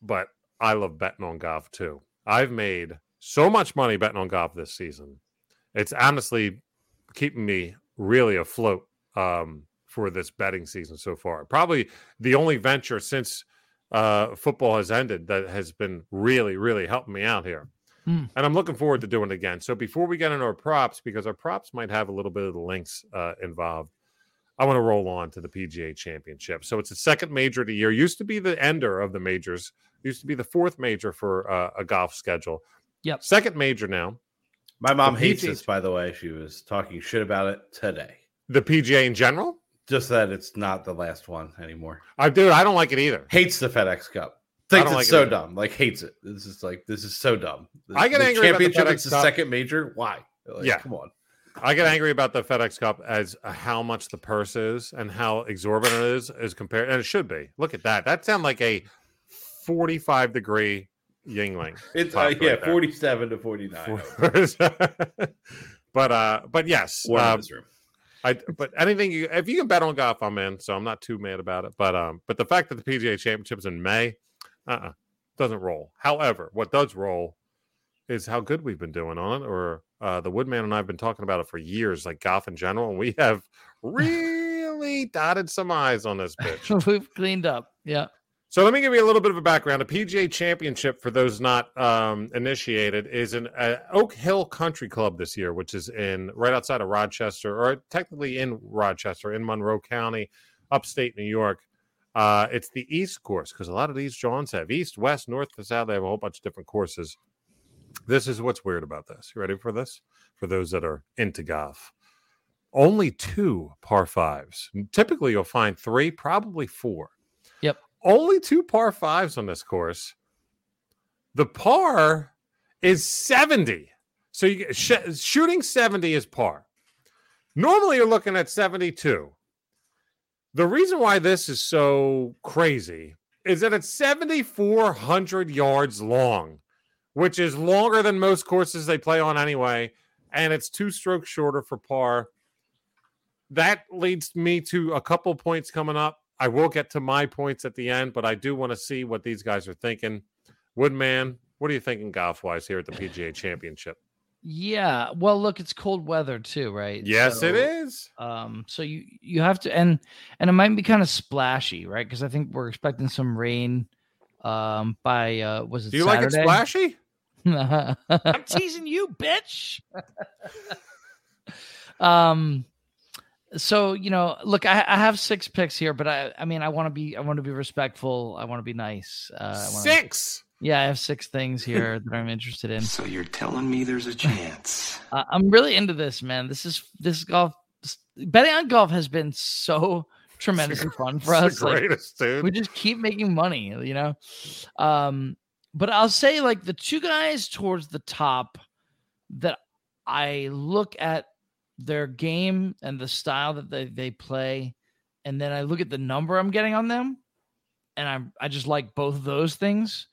but I love betting on golf too. I've made so much money betting on golf this season. It's honestly keeping me really afloat um, for this betting season so far. Probably the only venture since uh, football has ended that has been really, really helping me out here. Hmm. And I'm looking forward to doing it again. So before we get into our props, because our props might have a little bit of the links uh, involved, I want to roll on to the PGA Championship. So it's the second major of the year. Used to be the ender of the majors. Used to be the fourth major for uh, a golf schedule. Yep. Second major now. My mom The hates PGA this, by the way. She was talking shit about it today. The PGA in general. Just that it's not the last one anymore. I do. I don't like it either. Hates the FedEx Cup. Thinks it's like so either. dumb. Like hates it. This is like this is so dumb. The, I get the angry about the championship. FedEx It's the Cup. second major. Why? Like, Yeah. come on. I get angry about the FedEx Cup as how much the purse is and how exorbitant it is as compared, and it should be. Look at that. That sounds like a forty-five degree Yuengling. It's uh, yeah, right forty-seven to forty-nine. but uh, but yes, um. I but anything you if you can bet on golf, I'm in. So I'm not too mad about it. But um, but the fact that the PGA Championship's in May, uh, uh doesn't roll. However, what does roll is how good we've been doing on it. Or uh, the Woodman and I've been talking about it for years, like golf in general, and we have really dotted some eyes on this bitch. We've cleaned up. Yeah. So let me give you a little bit of a background. A PGA Championship, for those not um, initiated, is an uh, Oak Hill Country Club this year, which is in right outside of Rochester, or technically in Rochester, in Monroe County, upstate New York. Uh, it's the East course because a lot of these Johns have East, West, North, to South. They have a whole bunch of different courses. This is what's weird about this. You ready for this? For those that are into golf, only two par fives. Typically, you'll find three, probably four Yep. only two par fives on this course. The par is 70. So you get sh- shooting 70 is par. Normally you're looking at 72. The reason why this is so crazy is that it's 7,400 yards long, which is longer than most courses they play on anyway. And it's two strokes shorter for par. That leads me to a couple points coming up. I will get to my points at the end, but I do want to see what these guys are thinking. Woodman, what are you thinking golf wise here at the PGA Championship? Yeah. Well, look, it's cold weather too, right? Yes, it So, is. Um, so you you have to and and it might be kind of splashy, right? Because I think we're expecting some rain um by uh was it Do you like it splashy? I'm teasing you, bitch. um so you know look I, I have six picks here but i i mean i want to be i want to be respectful i want to be nice uh I wanna- Six. yeah i have six things here that i'm interested in So you're telling me there's a chance? uh, i'm really into this man this is this golf betting on golf has been so tremendously fun for us the like, greatest, dude. we just keep making money you know um but i'll say like the two guys towards the top that i look at their game and the style that they, they play and then i look at the number i'm getting on them and i'm i just like both of those things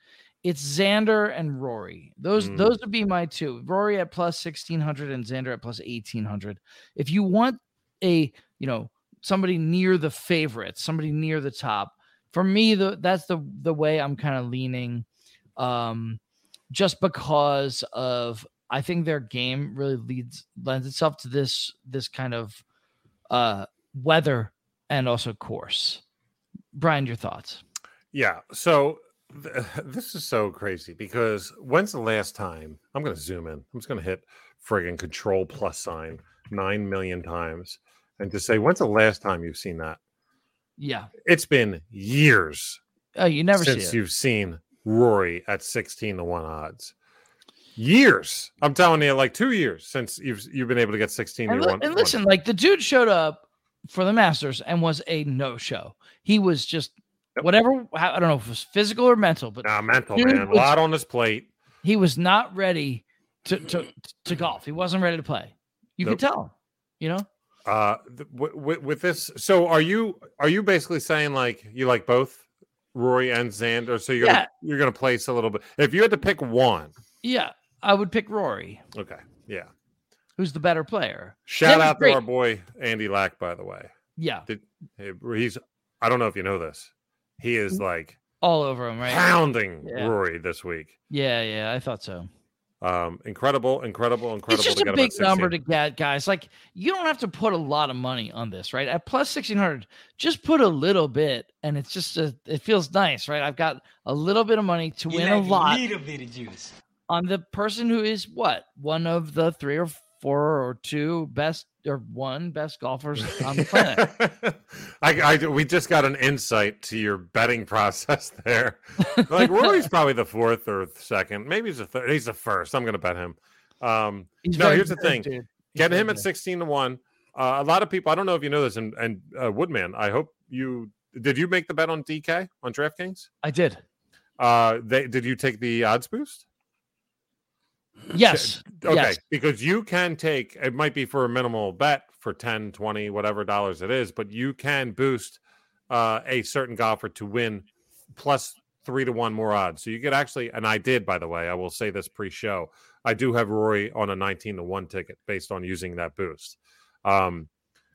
it's xander and rory. Those Mm. those would be my two. Rory at plus 1600 and xander at plus 1800 if you want a you know somebody near the favorites somebody near the top for me the that's the the way i'm kind of leaning um just because of i think their game really leads lends itself to this this kind of uh weather and also course brian your thoughts Yeah. So th- this is so crazy because when's the last time? I'm going to zoom in. I'm just going to hit friggin' control plus sign nine million times and just say, when's the last time you've seen that? Yeah. It's been years Oh, you never see since it. you've seen Rory at 16 to 1 odds. Years. I'm telling you, like two years since you've you've been able to get 16 And, to li- 1. and listen, like the dude showed up for the Masters and was a no show. He was just Yep. whatever. I don't know if it was physical or mental, but Nah, mental, man. A lot on his plate. he was not ready to to to golf. He wasn't ready to play. You Nope. could tell. You know. Uh, th- w- w- with this, so are you are you basically saying like you like both Rory and Xander? So you're Yeah. gonna, you're gonna place a little bit. If you had to pick one, Yeah, I would pick Rory, okay, yeah. who's the better player. Shout Xander's out to great. our boy Andy Lack, by the way. Yeah, Hey, He's I don't know if you know this. He is Mm-hmm. like all over him, right? pounding Yeah. Rory this week. Yeah, yeah, I thought so. Um, incredible, incredible, incredible. It's just to a get him big number to get, guys. Like you don't have to put a lot of money on this, right? At plus sixteen hundred, just put a little bit, and it's just a. It feels nice, right? I've got a little bit of money to win a lot little bit of juice. on the person who is what one of the three or four or two best or one best golfers on the planet. I, I we just got an insight to your betting process there. Like Rory's probably the fourth or second, maybe he's the third. He's the first. I'm going to bet him. Um, no, here's the thing: dude. Get very him at 16 to one. Uh, a lot of people. I don't know if you know this, and and uh, Woodman. I hope you did. You make the bet on DK on DraftKings. I did. Uh, they did you take the odds boost? Yes. Okay, Yes. because you can take it might be for a minimal bet for 10, 20, whatever dollars it is, but you can boost uh, a certain golfer to win plus three to one more odds. So you could actually, and I did, by the way, I will say this pre show. I do have Rory on a 19 to one ticket based on using that boost. Um,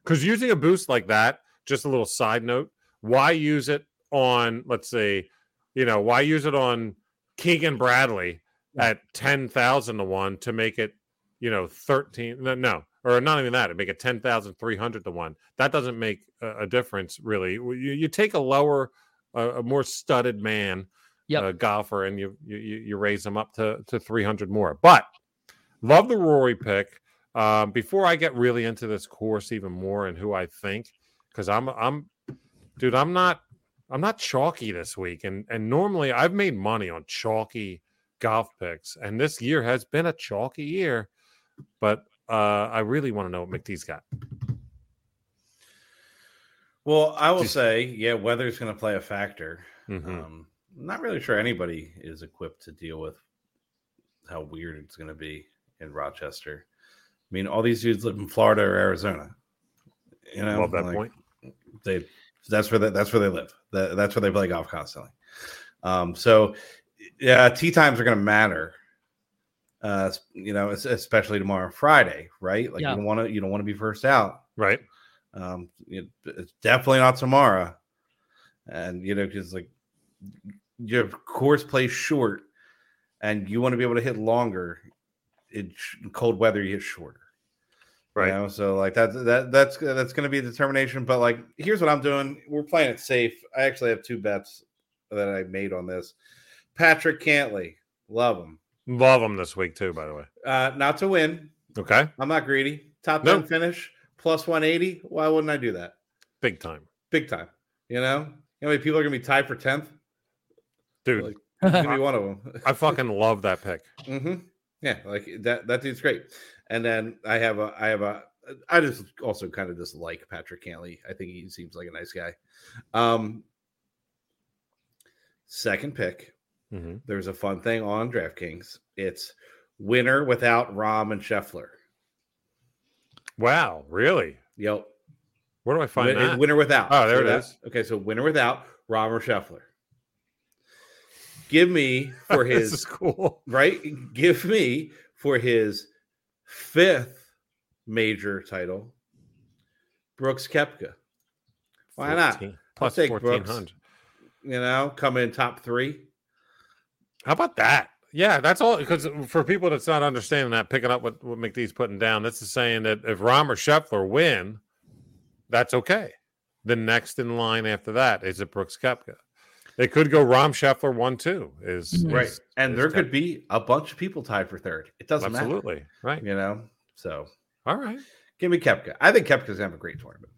because using a boost like that, just a little side note, why use it on, let's say, you know, why use it on Keegan Bradley at 10,000 to 1 to make it, you know, 13 no, no or not even that, it make it 10,300 to 1. That doesn't make a, a difference really. You, you take a lower uh, a more studded man Yep. uh, golfer and you, you you raise them up to to 300 more. But love the Rory pick. Um, before I get really into this course even more and who I think, because I'm I'm dude, I'm not I'm not chalky this week, and and normally I've made money on chalky golf picks, and this year has been a chalky year. But uh, I really want to know what McDee's got. Well, I will say, yeah, weather's going to play a factor. Mhm. Um, I'm not really sure anybody is equipped to deal with how weird it's going to be in Rochester. I mean, all these dudes live in Florida or Arizona. You know, Love that like, point. They that's where they, that's where they live. That, that's where they play golf constantly. Um, so yeah, tee times are going to matter. Uh, you know, especially tomorrow, Friday, right? Like Yeah. you don't want to you don't want to be first out. Right. Um, it, it's definitely not tomorrow. And you know, because like your course plays short, and you want to be able to hit longer. In cold weather, you hit shorter. Right. You know, so like that that that's that's going to be a determination. But like, here's what I'm doing. We're playing it safe. I actually have two bets that I made on this. Patrick Cantlay, love him. Love them this week too, by the way. Uh, not to win. Okay. I'm not greedy. Top No. 10 finish plus 180. Why wouldn't I do that? Big time. Big time. You know, you know how many people are gonna be tied for 10th? Dude, Like, gonna be one of them. I fucking love that pick. hmm Yeah, like that. That dude's great. And then I have a, I have a, I just also kind of dislike Patrick Cantlay. I think he seems like a nice guy. Um, second pick. Mhm. There's a fun thing on DraftKings. It's winner without Rahm and Scheffler. Wow, really? Yep. Where do I find Win- that? winner without. Oh, there See it that? is. Okay, so winner without Rahm or Scheffler. Give me for this his is cool. right? Give me for his fifth major title, Brooks Koepka. Why not? 14 Plus take Brooks. 1400. You know, come in top three. How about that? Yeah, that's all. Because for people that's not understanding that, picking up what, what McDee's putting down, this is saying that if Rahm or Scheffler win, that's okay. The next in line after that is a Brooks Koepka. It could go Rahm Scheffler one two. Is Mhm. Right. is- And is there tech- could be a bunch of people tied for third. It doesn't matter. absolutely right. You know? So All right. give me Koepka. I think Koepka's gonna have a great tournament.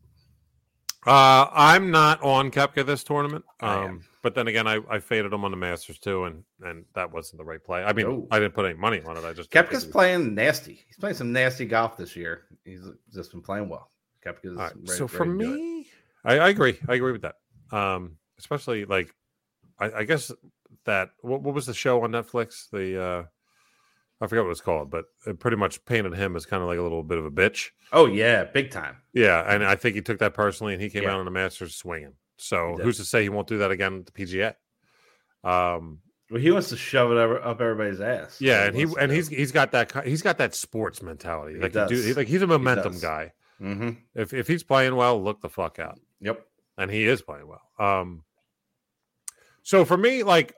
Uh, I'm not on Koepka this tournament. I am. Um, but then again, I, I faded him on the Masters too, and and that wasn't the right play. I mean, No. I didn't put any money on it. I just Koepka's playing nasty. He's playing some nasty golf this year. He's just been playing well. Koepka's right. ready- so for me, I, I agree. I agree with that. Um, especially like, I, I guess that what, what was the show on Netflix? The uh, I forget what it was called, but it pretty much painted him as kind of like a little bit of a bitch. Oh yeah, big time. Yeah, and I think he took that personally, and he came Yeah. out on the Masters swinging. So He who's to say he won't do that again at the PGA? Um, Well, he wants to shove it up everybody's ass. yeah, That's and he and that. he's he's got that he's got that sports mentality. He Like he do, he- like he's a momentum does. guy. Mhm. If if he's playing well, look the fuck out, Yep. and he is playing well. Um, so for me, like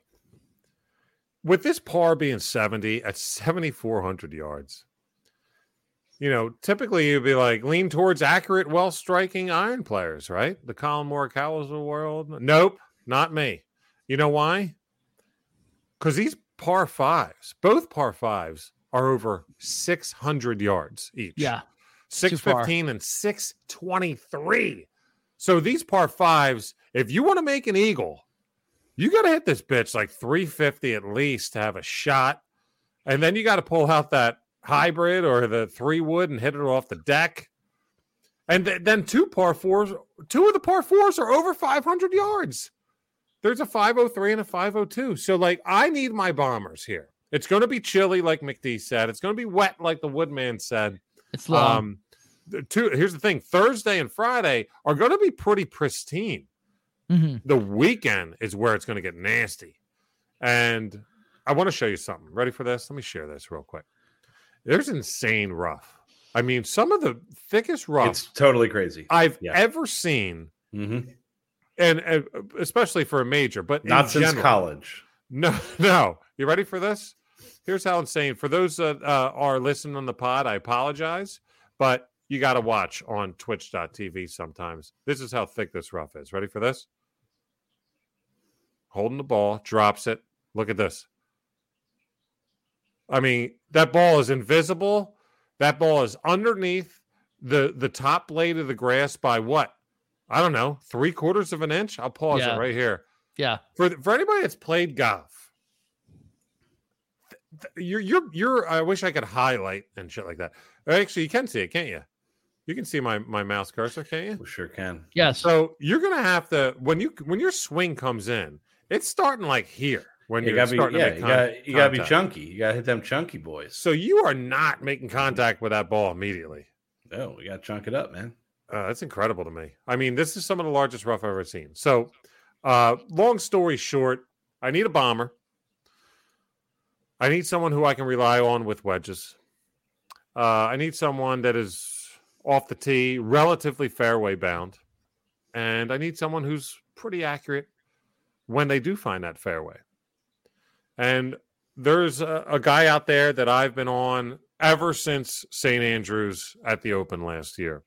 with this par being seventy at seventy four hundred yards. You know, typically you'd be like lean towards accurate, well striking iron players, right? The Collin Morikawa's of the world. Nope, not me. You know why? Because these par fives, both par fives, are over 600 yards each. Yeah. 615 and 623. So these par fives, if you want to make an eagle, you got to hit this bitch like 350 at least to have a shot. And then you got to pull out that hybrid or the three wood and hit it off the deck. And th- then two par fours, two of the par fours are over 500 yards. There's a 503 and a 502. So, like, I need my bombers here. It's going to be chilly, like McD said. It's going to be wet, like the Woodman said. It's long. Um, two, here's the thing Thursday and Friday are going to be pretty pristine. Mhm. The weekend is where it's going to get nasty. And I want to show you something. Ready for this? Let me share this real quick. There's insane rough. I mean, some of the thickest rough It's totally crazy. I've yeah. ever seen, Mhm. and, and especially for a major, but Not since general. college. No, no. You ready for this? Here's how insane. For those that uh, are listening on the pod, I apologize, but you got to watch on twitch.tv sometimes. This is how thick this rough is. Ready for this? Holding the ball, drops it. Look at this. I mean, that ball is invisible. That ball is underneath the the top blade of the grass by what? I don't know, three quarters of an inch. I'll pause Yeah. it right here yeah. for for anybody that's played golf, th- th- you're you're you're. I wish I could highlight and shit like that. Actually, you can see it, can't you? You can see my my mouse cursor, can't you? We sure can. Yes. So you're gonna have to when you when your swing comes in, it's starting like here when You you're gotta be, yeah, to make you con- gotta, you gotta be chunky. You gotta hit them chunky boys. So you are not making contact with that ball immediately. No, we gotta chunk it up, man. Uh, that's incredible to me. I mean, this is some of the largest rough I've ever seen. So, uh, long story short, I need a bomber. I need someone who I can rely on with wedges. Uh, I need someone that is off the tee, relatively fairway bound. And I need someone who's pretty accurate when they do find that fairway. And there's a, a guy out there that I've been on ever since St. Andrews at the Open last year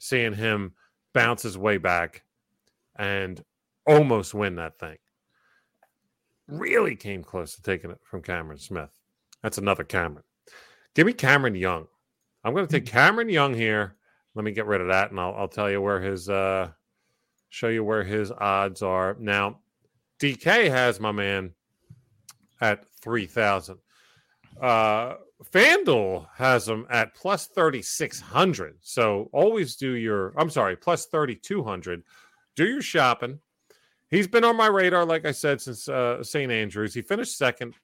seeing him bounce his way back and almost win that thing. Really came close to taking it from Cameron Smith. That's another Cameron. Give me Cameron Young. I'm going to take Cameron Young here. Let me get rid of that, and I'll, I'll tell you where his uh, show you where his odds are. Now, DK has my man at three thousand. Uh, FanDuel has them at plus 3,600. So always do your, I'm sorry, plus 3,200. Do your shopping. He's been on my radar, like I said, since uh, St. Andrews. He finished second.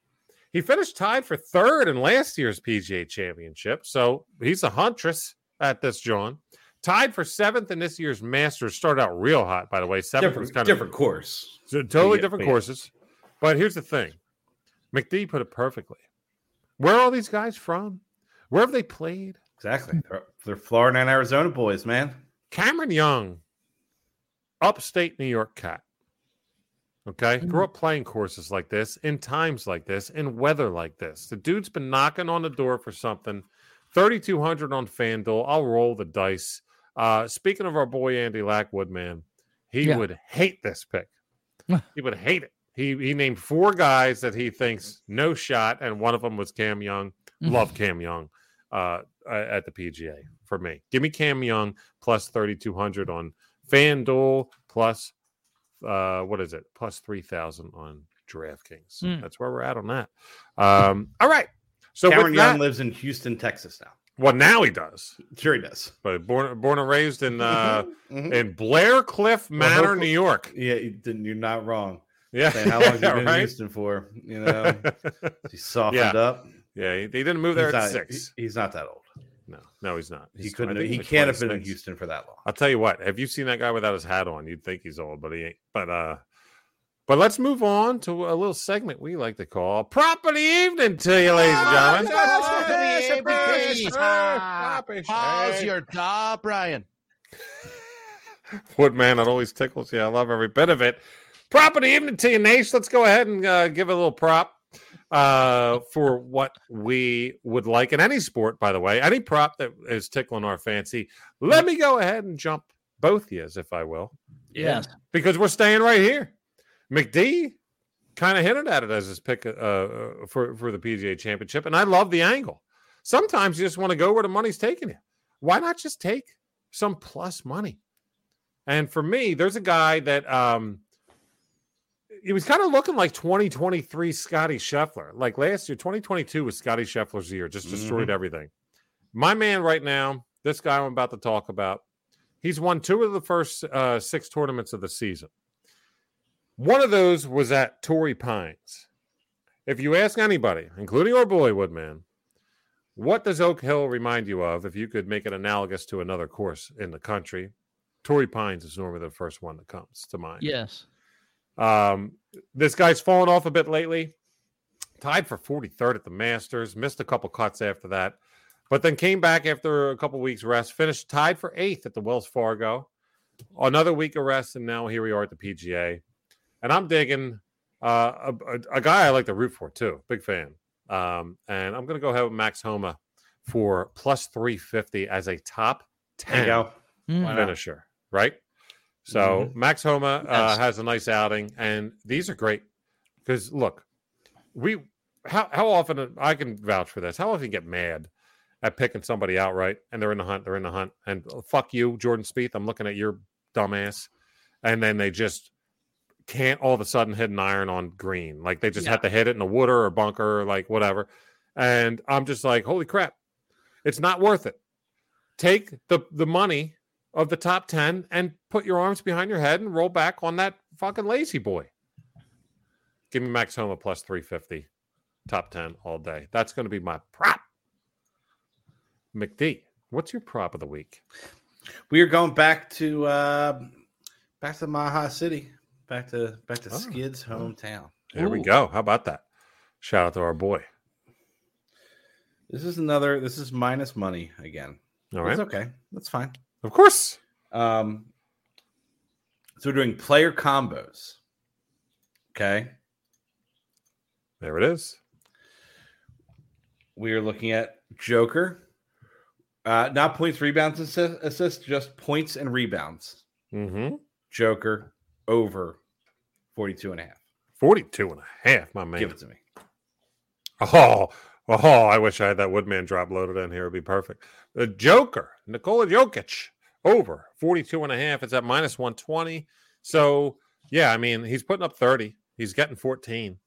He finished tied for third in last year's PGA championship. So he's a huntress at this, John. Tied for seventh in this year's Masters. Started out real hot, by the way. Seventh was Different, kind of different course. so totally Yeah, different yeah. courses. But here's the thing McD put it perfectly. Where are all these guys from? Where have they played? Exactly. They're, they're Florida and Arizona boys, man. Cameron Young, upstate New York cat. Okay. Grew up playing courses like this, in times like this, in weather like this. The dude's been knocking on the door for something. 3,200 on FanDuel. I'll roll the dice. Uh, speaking of our boy Andy Lackwood, man, he Yeah. would hate this pick. he would hate it. He he named four guys that he thinks no shot, and one of them was Cam Young. Love Cam Young uh, at the PGA for me. Give me Cam Young plus thirty two hundred on FanDuel plus uh, what is it? Plus three thousand on DraftKings. Hmm. That's where we're at on that. Um, all right. So Cameron Young that, lives in Houston, Texas now. well, now he does. Sure, he does. But born born and raised in uh, Mhm. in Blair Cliff Well, Manor, hopefully- New York. Yeah, didn't- you're not wrong. Yeah. Saying how long have you been in? Houston for? You know, he softened Yeah. up. yeah, he, he didn't move there he's at not, six. he- he's not that old. No, no, he's not. He He's- I couldn't. think He can't have been in Houston for that long. I'll tell you what. Have you seen that guy without his hat on? You'd think he's old, but he ain't. But uh, but let's move on to a little segment we like to call "Property Evening" to you, ladies and gentlemen. How's your job, Brian? Woodman? It always tickles you. I love every bit of it. Property Evening to you, Nash. Let's go ahead and uh, give a little prop uh, for what we would like in any sport. By the way, any prop that is tickling our fancy. Let me go ahead and jump both years, if I will. Yes. because we're staying right here. McD kind of hinted at it as his pick uh, uh, for for the PGA Championship, and I love the angle. Sometimes you just want to go where the money's taking you. Why not just take some plus money? And for me, there's a guy that um, he was kind of looking like 2023 Scotty Scheffler. Like last year, 2022 was Scotty Scheffler's year, just destroyed everything. My man, right now, this guy I'm about to talk about, he's won two of the first uh, six tournaments of the season. One of those was at Torrey Pines. If you ask anybody, including our boy Woodman, what does Oak Hill remind you of if you could make it analogous to another course in the country? Torrey Pines is normally the first one that comes to mind. Yes. Um, this guy's fallen off a bit lately. Tied for 43rd at the Masters, missed a couple cuts after that, but then came back after a couple weeks rest, finished tied for eighth at the Wells Fargo. Another week of rest, and now here we are at the PGA. And I'm digging uh, a, a, a guy I like to root for too. Big fan. Um, and I'm going to go ahead with Max Homa for plus 350 as a top There 10 go. Mm. Why not? finisher, right? So Max Homa uh, has a nice outing, and these are great because look, we how how often I can vouch for this. How often you get mad at picking somebody outright, and they're in the hunt, they're in the hunt, and oh, fuck you, Jordan Spieth. I'm looking at your dumbass, and then they just can't all of a sudden hit an iron on green, like they just Yeah. have to hit it in a wooder or bunker or like whatever, and I'm just like, holy crap, it's not worth it. Take the the money of the top 10 and put your arms behind your head and roll back on that fucking lazy boy. Give me Max Homa plus 350, top 10 all day. That's going to be my prop. McD, what's your prop of the week? We are going back to uh, back to Maha City, back to back to Oh, Skid's hometown. There we go. How about that? Shout out to our boy. This is another. This is minus money again. All right. It's okay. That's fine. Of course. Um, so we're doing player combos. Okay, There it is. we are looking at Joker. Uh, not points, rebounds, assist, assists, just points and rebounds. Mm-hmm. Joker over 42 and a half. 42 and a half, my man. Give it to me. Oh, oh, I wish I had that Woodman drop loaded in here. It'd be perfect. The Joker, Nikola Jokic, over 42 and a half. It's at minus 120. So, yeah, I mean, he's putting up 30. He's getting 14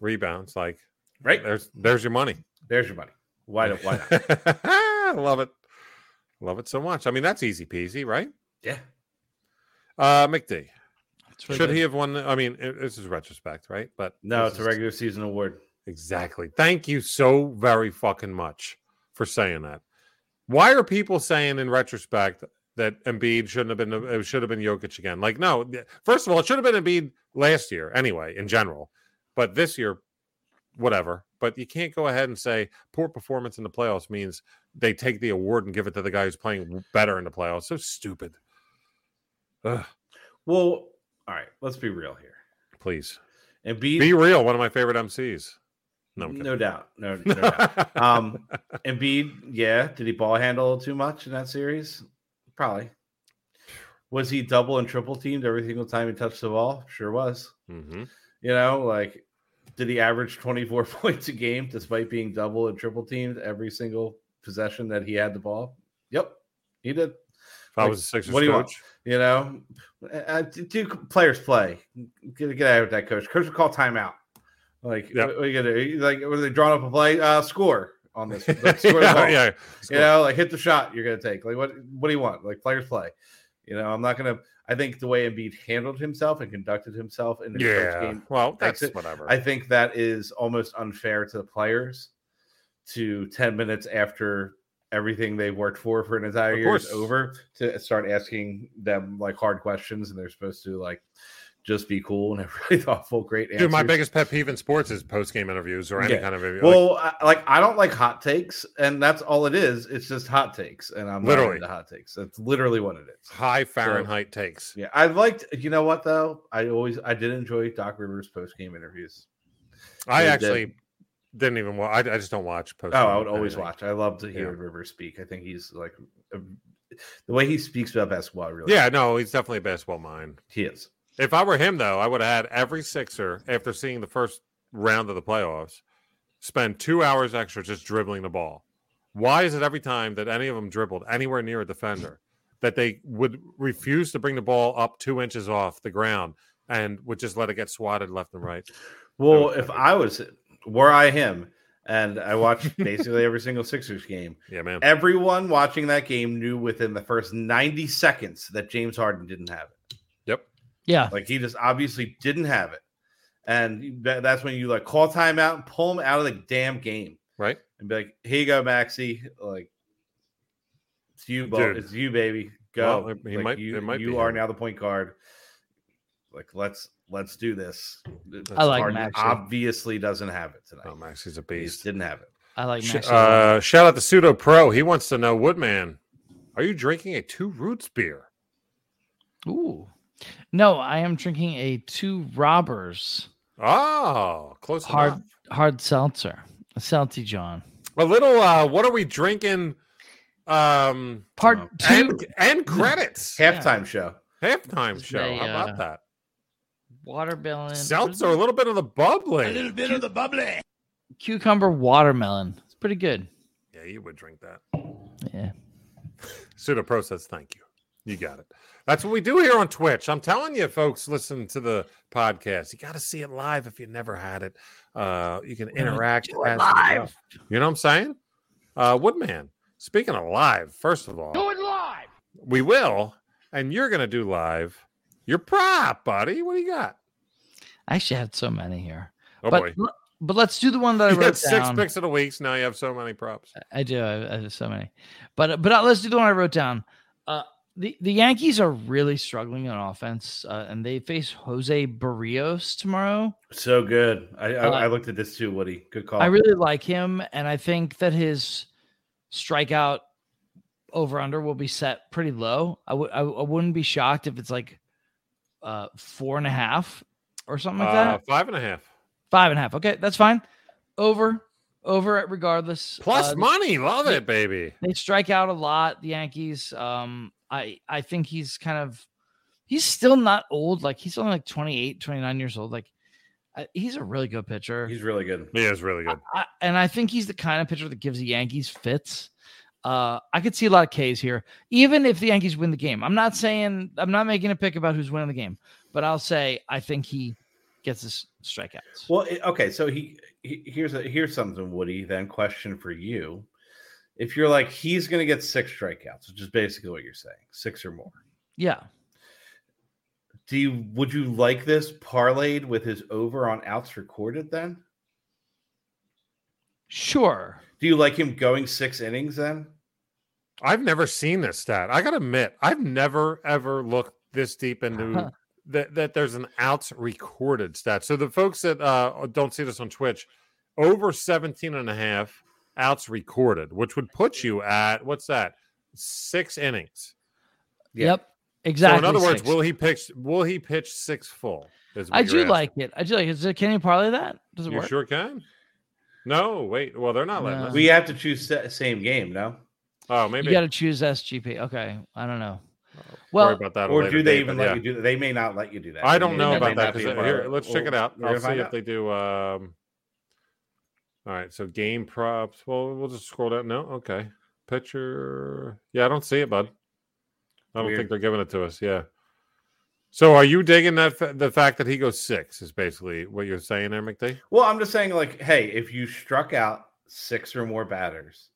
rebounds. Like, Right there's there's your money. there's your money. Why don't why not? I love it. Love it so much. I mean, that's easy peasy, right? Yeah. Uh, McD. Really Should good. he have won? the- I mean, it- this is retrospect, right? But No, this it's a regular season award. Exactly. Thank you so very fucking much for saying that. Why are people saying in retrospect that Embiid shouldn't have been it should have been Jokic again? Like, no. First of all, it should have been Embiid last year anyway, in general. But this year, whatever. But you can't go ahead and say poor performance in the playoffs means they take the award and give it to the guy who's playing better in the playoffs. So stupid. Ugh, Well, all right, let's be real here. please. And Be be, real. One of my favorite MCs. No, no doubt. No, no doubt. Um, Embiid, yeah. Did he ball handle too much in that series? Probably. Was he double and triple teamed every single time he touched the ball? Sure was. hmm You know, like did he average 24 points a game despite being double and triple teamed every single possession that he had the ball? Yep, he did. If I was a Sixers what do you want? You know, uh, do players play? Get, get out of that coach. Coach will call timeout. Like, Yep. what, what are you gonna do? Like, were they drawing up a play? Uh, score on this. Like, score yeah, yeah, You know, like hit the shot you're gonna take. Like, what what do you want? Like, players play. You know, I'm not gonna. I think the way Embiid handled himself and conducted himself in the first yeah. game, Well, that's it. whatever. I think that is almost unfair to the players. To 10 minutes after everything they worked for for an entire year is over, to start asking them like hard questions, and they're supposed to like just be cool and have really thoughtful, great answers. Dude, my biggest pet peeve in sports is post game interviews or any Yeah. kind of interview. Well, I, like I don't like hot takes, and that's all it is. It's just hot takes, and I'm Literally. the hot takes. That's literally what it is. high Fahrenheit takes. Yeah, I liked. You know what though? I always I did enjoy Doc Rivers post game interviews. I They actually did. didn't even watch. I, I just don't watch post. Oh, I would always watch. I love to hear Yeah. Rivers speak. I think he's like a, the way he speaks about basketball. I Really, Yeah, no, he's definitely a basketball mind. he is. If I were him, though, I would have had every Sixer after seeing the first round of the playoffs spend two hours extra just dribbling the ball. Why is it every time that any of them dribbled anywhere near a defender that they would refuse to bring the ball up two inches off the ground and would just let it get swatted left and right? Well, if I was were I him, and I watched basically every single Sixers game, Yeah, man. everyone watching that game knew within the first ninety seconds that James Harden didn't have it. Yep. Yeah. Like he just obviously didn't have it, and that, that's when you like call timeout and pull him out of the damn game Right? and be like, "Here you go, Maxey. Like it's you, ball. Dude. It's you, baby. Go. Well, he Like, might- you, might you be are him. now the point guard. Like let's let's do this. I like Harden Maxey. obviously doesn't have it tonight. Oh, Max, he's a beast. just didn't have it. I like Sh- Max. uh, shout out to Pseudo Pro. He wants to know, Woodman, are you drinking a two roots beer? Ooh. No, I am drinking a two robbers Oh, close hard enough. hard seltzer. A Celty John. A little. Uh, what are we drinking? Um, Part two. and and credits. Halftime show. Halftime show. a, How about uh, that? watermelon. Seltzer, a little bit of the bubbly. A little bit of the bubbly. Cucumber watermelon. It's pretty good. Yeah, you would drink that. Yeah. Pseudo Pro says thank you. You got it. That's what we do here on Twitch. I'm telling you, folks, listen to the podcast. You got to see it live if you never had it. Uh, you can interact do it as we go. live. You know what I'm saying? Uh, Woodman. Speaking of live, first of all, Do it live. we will, and you're gonna do live your prop, buddy. What do you got? I actually had so many here. Oh but boy, but let's do the one that I you wrote had six down. picks of the weeks. Now you have so many props. I do. I, I have so many. But but uh, let's do the one I wrote down. Uh, the the Yankees are really struggling on offense, uh, and they face Jose Berrios tomorrow. So good. I, I, Uh, I looked at this too, Woody. Good call. I really like him, and I think that his strikeout over under will be set pretty low. I would I, I wouldn't be shocked if it's like uh four and a half or something like Uh, that five and a half Okay, that's fine. Over over it regardless. plus Uh, money. Love yeah. it, baby. they strike out a lot the yankees um i i think he's kind of he's still not old like he's only like 28 29 years old like I, he's a really good pitcher He's really good. He is really good. I, and i think he's the kind of pitcher that gives the yankees fits uh i could see a lot of k's here even if the yankees win the game i'm not saying i'm not making a pick about who's winning the game but i'll say i think he gets his strikeouts Well, okay, so he, he here's a here's something, Woody. Then question for you: If you're like he's going to get six strikeouts, which is basically what you're saying, six or more. yeah Do you would you like this parlayed with his over on outs recorded? Then sure do you like him going six innings? Then I've never seen this stat. I gotta admit, I've never ever looked this deep into that. That there's an outs recorded stat. So the folks that uh, don't see this on Twitch, over 17 and a half outs recorded, which would put you at what's that? Six innings. Yeah. yep exactly So in other words, will he pitch? Will he pitch six full? I do asking. like it. I do like it. Is it- Can you parlay that? Does it You work? sure can. No, wait. Well, they're not letting No. us. we have to choose sa- same game. No, Oh, maybe. You got to choose SGP. Okay, I don't know. Well, worry about that. Or do they date, even let yeah. you do that? They may not let you do that. I don't may- know about that be here, let's check it out. I'll see if out. they do. Um, all right, so game props. Well, we'll just scroll down. No, okay. Picture. Yeah, I don't see it, bud. I don't Weird. think they're giving it to us. Yeah. So, are you digging that fa- the fact that he goes six is basically what you're saying there, McD? Well, I'm just saying, like, hey, if you struck out six or more batters,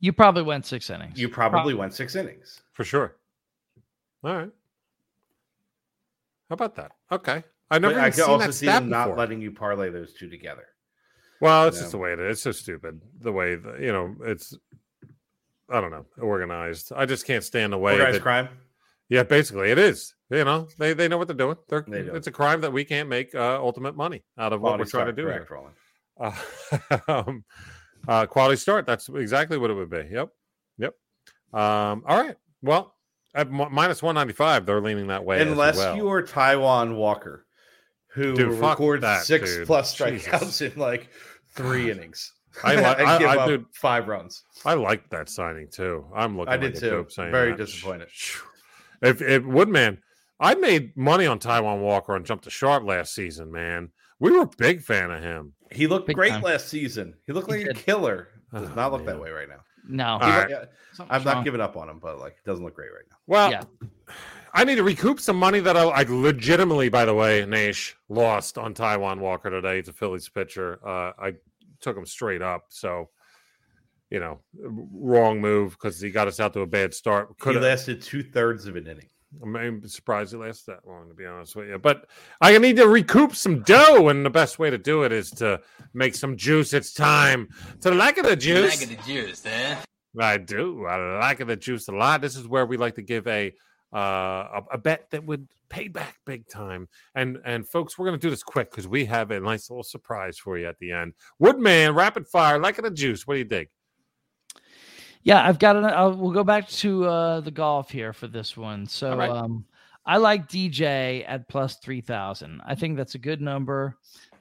you probably went six innings. you probably went six innings. For sure. All right. How about that? Okay. I've never I even could seen also that see stat them not letting you parlay those two together. Well, it's just the way it is. It's so stupid. The way the, you know it's. I don't know. Organized. I just can't stand the way. Organized that- crime. yeah, basically, it is. You know, they they know what they're doing. They're, They do. It's a crime that we can't make uh, ultimate money out of what we're trying to do correct, here. Uh, um, uh, quality start. That's exactly what it would be. Yep. Yep. Um, all right. Well, at mi- minus 195, they're leaning that way. as Unless well. you are Taijuan Walker, who Dude, fuck records that, six dude. plus Jesus. strikeouts in like three innings. I li- and I- give I up did- five runs. I liked that signing too. I'm looking. I like did a too. dope saying Very that. disappointed. If if Woodman, I made money on Taijuan Walker on Jump the Shark last season. Man, we were a big fan of him. He looked Big great time. last season. He looked He like a killer. Does Oh, not look man. that way right now. no, right. look- yeah, I'm not wrong. giving up on him, but like it doesn't look great right now. Well, Yeah. I need to recoup some money that I, I legitimately, by the way, Nash lost on Taijuan Walker today. It's a Phillies pitcher. Uh, I took him straight up, so you know, wrong move because he got us out to a bad start. Could he have. lasted two thirds of an inning. I'm surprised it lasted that long, to be honest with you. But I need to recoup some dough, and the best way to do it is to make some juice. It's time to like the juice. Lack of the juice, eh? I do. I like the juice a lot. This is where we like to give a uh, a, a bet that would pay back big time. And and folks, we're gonna do this quick because we have a nice little surprise for you at the end. Woodman, rapid fire, like in the juice. What do you think? Yeah, I've got it. I'll, we'll go back to uh, the golf here for this one. So, right. um, I like DJ at plus three thousand. I think that's a good number.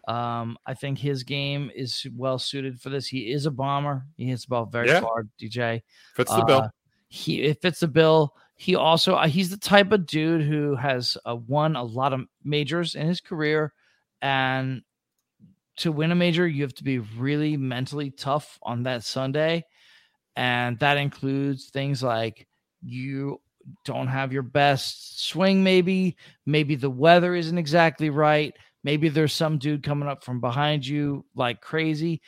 Um, I think his game is well suited for this. He is a bomber. He hits the ball very Yeah. far. DJ. Fits the bill. Uh, he it fits the bill. He also uh, he's the type of dude who has uh, won a lot of majors in his career, and to win a major, you have to be really mentally tough on that Sunday, and that includes things like you don't have your best swing, maybe maybe the weather isn't exactly right, maybe there's some dude coming up from behind you like crazy.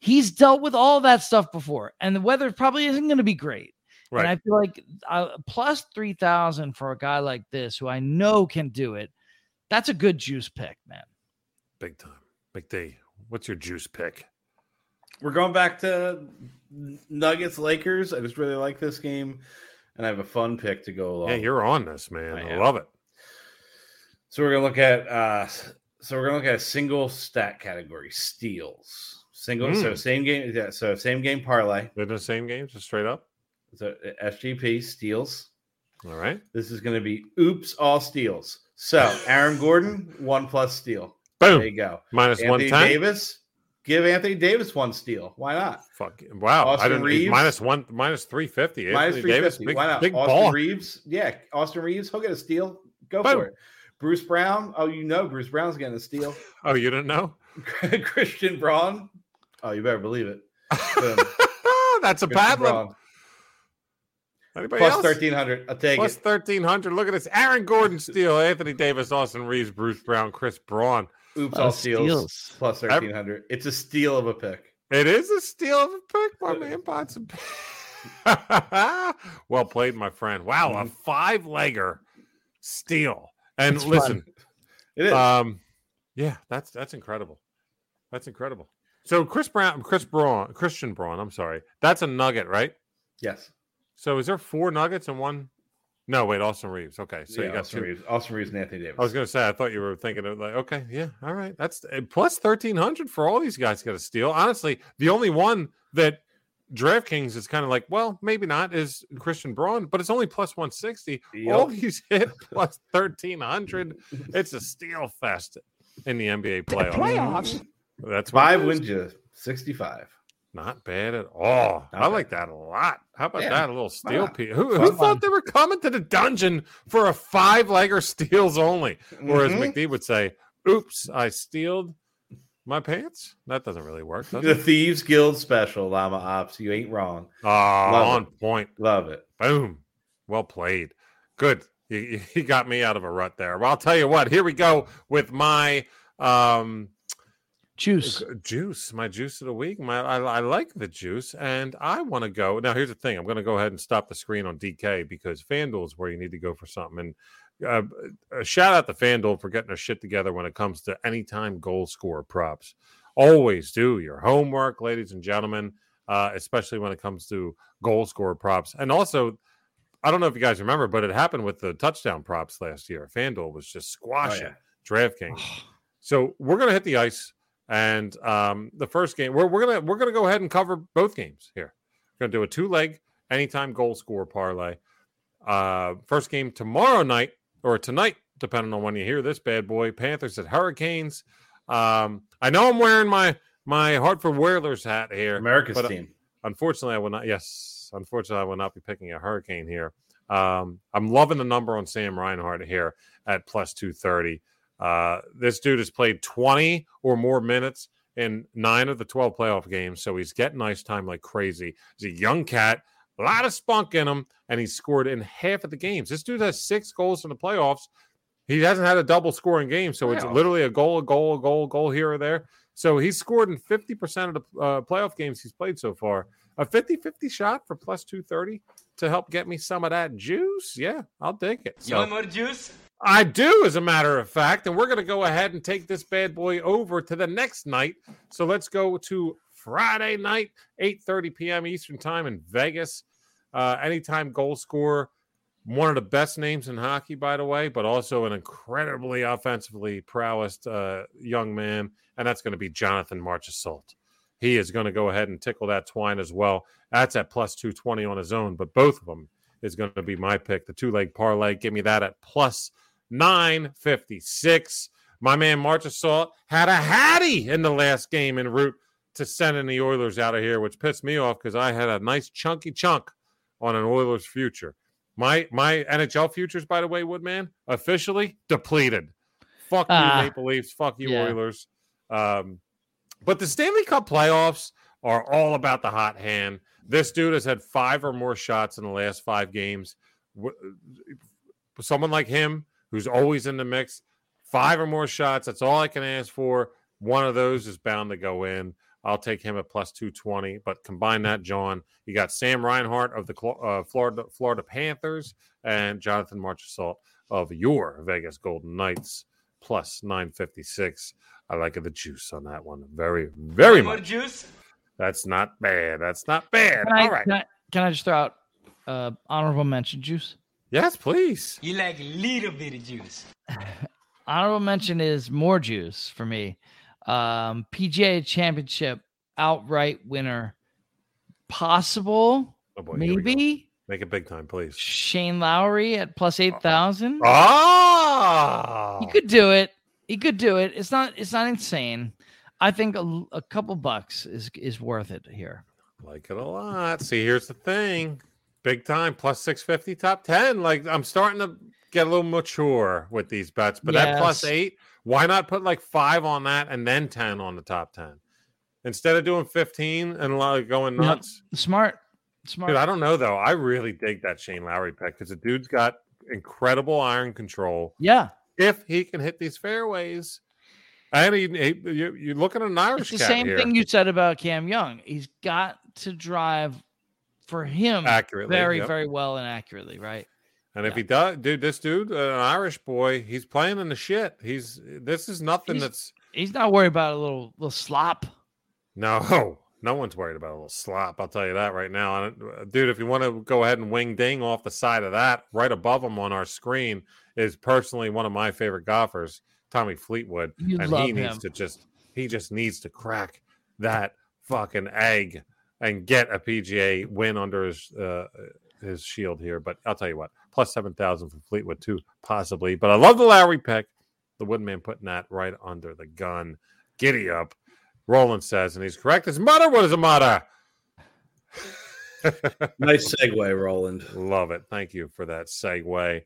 He's dealt with all that stuff before, and the weather probably isn't going to be great. Right. And I feel like uh, plus 3,000 for a guy like this who I know can do it, that's a good juice pick, man. Big time. Big D. What's your juice pick? We're going back to Nuggets Lakers. I just really like this game, and I have a fun pick to go along. Yeah, you're on this, man. I I love it. So we're gonna look at uh so we're gonna look at a single stat category, steals. Single so Mm. same game yeah, so same game parlay. They're the same game, just straight up. So uh, SGP steals. All right. This is gonna be oops all steals. So Aaron Gordon, one plus steal. There Boom. you go. Minus one Anthony ten. Davis, give Anthony Davis one steal. Why not? Fuck. Wow. Austin I didn't Reeves? minus one minus three fifty. Minus three Davis, big, Why not? big Austin ball. Reeves, yeah, Austin Reeves, he'll get a steal. Go Boom. for it. Bruce Brown, oh, you know Bruce Brown's getting a steal. Oh, you didn't know? Christian Braun. Oh, you better believe it. That's a bad one. Braun. Anybody Plus else? thirteen hundred. I'll take Plus it. thirteen hundred. Look at this: Aaron Gordon steal, Anthony Davis, Austin Reeves, Bruce Brown, Chris Braun. Oops, Uh, all steals. steals. Plus thirteen hundred. It's a steal of a pick. It is a steal of a pick, my man. Bonson. well played, my friend. Wow, a Mhm. five legger steal. And It's fun. listen, It is. um, yeah, that's that's incredible. That's incredible. So Chris Brown, Chris Braun, Christian Braun. I'm sorry, that's a nugget, right? yes. So is there four nuggets and one? No, wait, Austin Reeves. Okay, so yeah, you got Austin two. Reeves. Austin Reeves and Anthony Davis. I was gonna say, I thought you were thinking of like, okay, yeah, all right, that's plus thirteen hundred for all these guys got to steal. Honestly, the only one that DraftKings is kind of like, well, maybe not, is Christian Braun, but it's only plus one sixty. All Yep. these hit plus thirteen hundred. It's a steal fest in the NBA playoffs. That's what it Five is. wins you sixty-five. Not bad at all. I Not like that a lot. How about Yeah, that? A little steel piece. Who, who thought they were coming to the dungeon for a five legger steals only? Or as Mhm. McD would say, oops, I stealed my pants? That doesn't really work, does The it? Thieves Guild special, Llama Ops. You ain't wrong. Ah, Love on it. point. Love it. Boom. Well played. Good. You- you got me out of a rut there. Well, I'll tell you what. Here we go with my um Juice. juice. My juice of the week. My I, I like the juice, and I want to go now. Here's the thing. I'm going to go ahead and stop the screen on DK because FanDuel is where you need to go for something. And uh, a shout out to FanDuel for getting their shit together when it comes to anytime goal score props. Always do your homework, ladies and gentlemen, uh, especially when it comes to goal score props. And also, I don't know if you guys remember, but it happened with the touchdown props last year. FanDuel was just squashing yeah. DraftKings. So we're gonna hit the ice, and um, the first game we're, we're gonna we're gonna go ahead and cover both games here. We're gonna do a two leg anytime goal score parlay. Uh, first game tomorrow night or tonight, depending on when you hear this bad boy. Panthers at Hurricanes. Um, I know I'm wearing my my Hartford Whalers hat here. America's uh, team. Unfortunately, I will not. Yes, unfortunately, I will not be picking a hurricane here. Um, I'm loving the number on Sam Reinhart here at plus 230. Uh, this dude has played 20 or more minutes in nine of the 12 playoff games, so he's getting ice time like crazy. He's a young cat, a lot of spunk in him, and he's scored in half of the games. This dude has six goals in the playoffs. He hasn't had a double scoring game, so it's Wow. literally a goal, a goal, a goal, a goal here or there. So he's scored in 50% of the uh, playoff games he's played so far. A 50 50 shot for plus 230 to help get me some of that juice. Yeah, I'll take it. So, You want more juice? I do, as a matter of fact. And we're going to go ahead and take this bad boy over to the next night. So let's go to Friday night, 8.30 p.m. Eastern Time in Vegas. Uh, anytime goal scorer. One of the best names in hockey, by the way, but also an incredibly offensively prowess uh, young man. And that's going to be Jonathan Marchessault. He is going to go ahead and tickle that twine as well. That's at plus 220 on his own, but both of them is going to be my pick. The two leg parlay, give me that at plus 956. My man Marchessault had a hattie in the last game en route to sending the Oilers out of here, which pissed me off because I had a nice chunky chunk on an Oilers future. My my NHL futures, by the way, Woodman, officially depleted. Fuck you, Ah, Maple Leafs. Fuck you, yeah. Oilers. Um, but the Stanley Cup playoffs are all about the hot hand. This dude has had five or more shots in the last five games. Someone like him, who's always in the mix, five or more shots. That's all I can ask for. One of those is bound to go in. I'll take him at plus 220. But combine that, John. You got Sam Reinhart of the uh, Florida Florida Panthers and Jonathan Marchessault of your Vegas Golden Knights plus 956. I like the juice on that one. Very, very much. juice? That's not bad. That's not bad. Can I, All right. can I, can I just throw out uh, honorable mention juice? Yes, please. You like a little bit of juice. Honorable mention is more juice for me. Um, PGA Championship outright winner, possible, Oh boy, here we go. maybe Make it big time, please. Shane Lowry at plus eight thousand. Ah, He could do it. He could do it. It's not. It's not insane. I think a, a couple bucks is is worth it here. like it a lot. See, here's the thing: big time plus six fifty, top ten. Like I'm starting to get a little mature with these bets, but that eight, why not put like five on that and then ten on the top ten instead of doing fifteen and like going nuts? Smart, smart. Dude, I don't know though. I really dig that Shane Lowry pick because the dude's got incredible iron control. yeah, If he can hit these fairways, and he, he you, you're looking at an Irish it's the same here. thing you said about Cam Young. He's got to drive for him accurately, very, yep. very well and accurately, right? And if he does, dude, this dude, uh, an Irish boy, he's playing in the shit. He's this is nothing He's- that's He's not worried about a little little slop. no, no one's worried about a little slop. I'll tell you that right now, and, uh, dude. If you want to go ahead and wing ding off the side of that, right above him on our screen is personally one of my favorite golfers, Tommy Fleetwood, You and he needs to just he just needs to crack that fucking egg and get a PGA win under his uh, his shield here. But I'll tell you what, plus seven thousand for Fleetwood too, possibly. But I love the Lowry pick. The Woodman putting that right under the gun. Giddy up. Roland says, and he's correct. His mother, what is a mother? Nice segue, Roland. Love it. Thank you for that segue.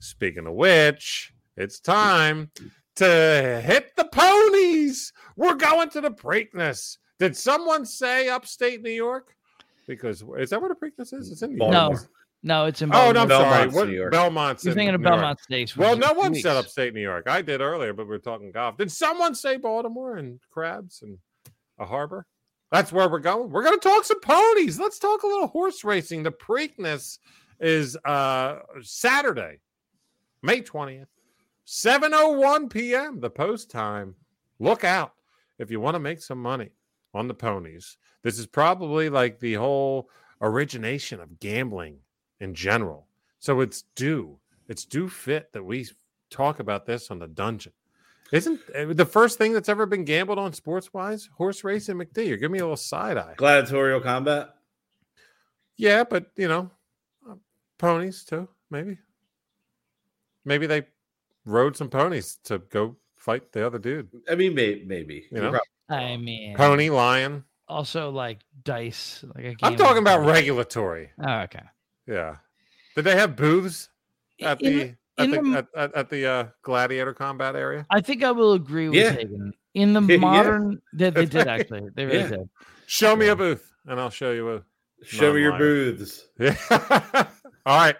Speaking of which, it's time to hit the ponies. We're going to the Preakness. Did someone say upstate New York? Because is that where the Preakness is? It's in New York. No, no, it's in. Oh, no, I'm Baltimore. sorry. What, New York. Belmont's You're thinking of New Belmont Stakes. Well, no one said upstate New York. I did earlier, but we are talking golf. Did someone say Baltimore and crabs and a harbor? That's where we're going. We're going to talk some ponies. Let's talk a little horse racing. The Preakness is uh Saturday, May 20th, 7:01 p.m. the post time. Look out if you want to make some money on the ponies. This is probably like the whole origination of gambling in general. So it's due. It's due fit that we talk about this on the dungeon. Isn't uh, the first thing that's ever been gambled on sports wise horse racing McD? You're giving me a little side eye. Gladiatorial combat. Yeah, but you know, uh, ponies too, maybe. Maybe they rode some ponies to go fight the other dude. I mean, may, maybe. You know? Probably- I mean, Pony, lion. also like dice. Like I'm talking about dice. regulatory. Oh, okay. Yeah. Did they have booths at In the the- at the, the- at, at, at the uh, gladiator combat area? I think I will agree with Yeah. Hagen. In the Yeah, yeah. modern, they, they did actually. They really Yeah. did. Show me Yeah. a booth, and I'll show you a. Show me your Non-liar. booths. Yeah. All right.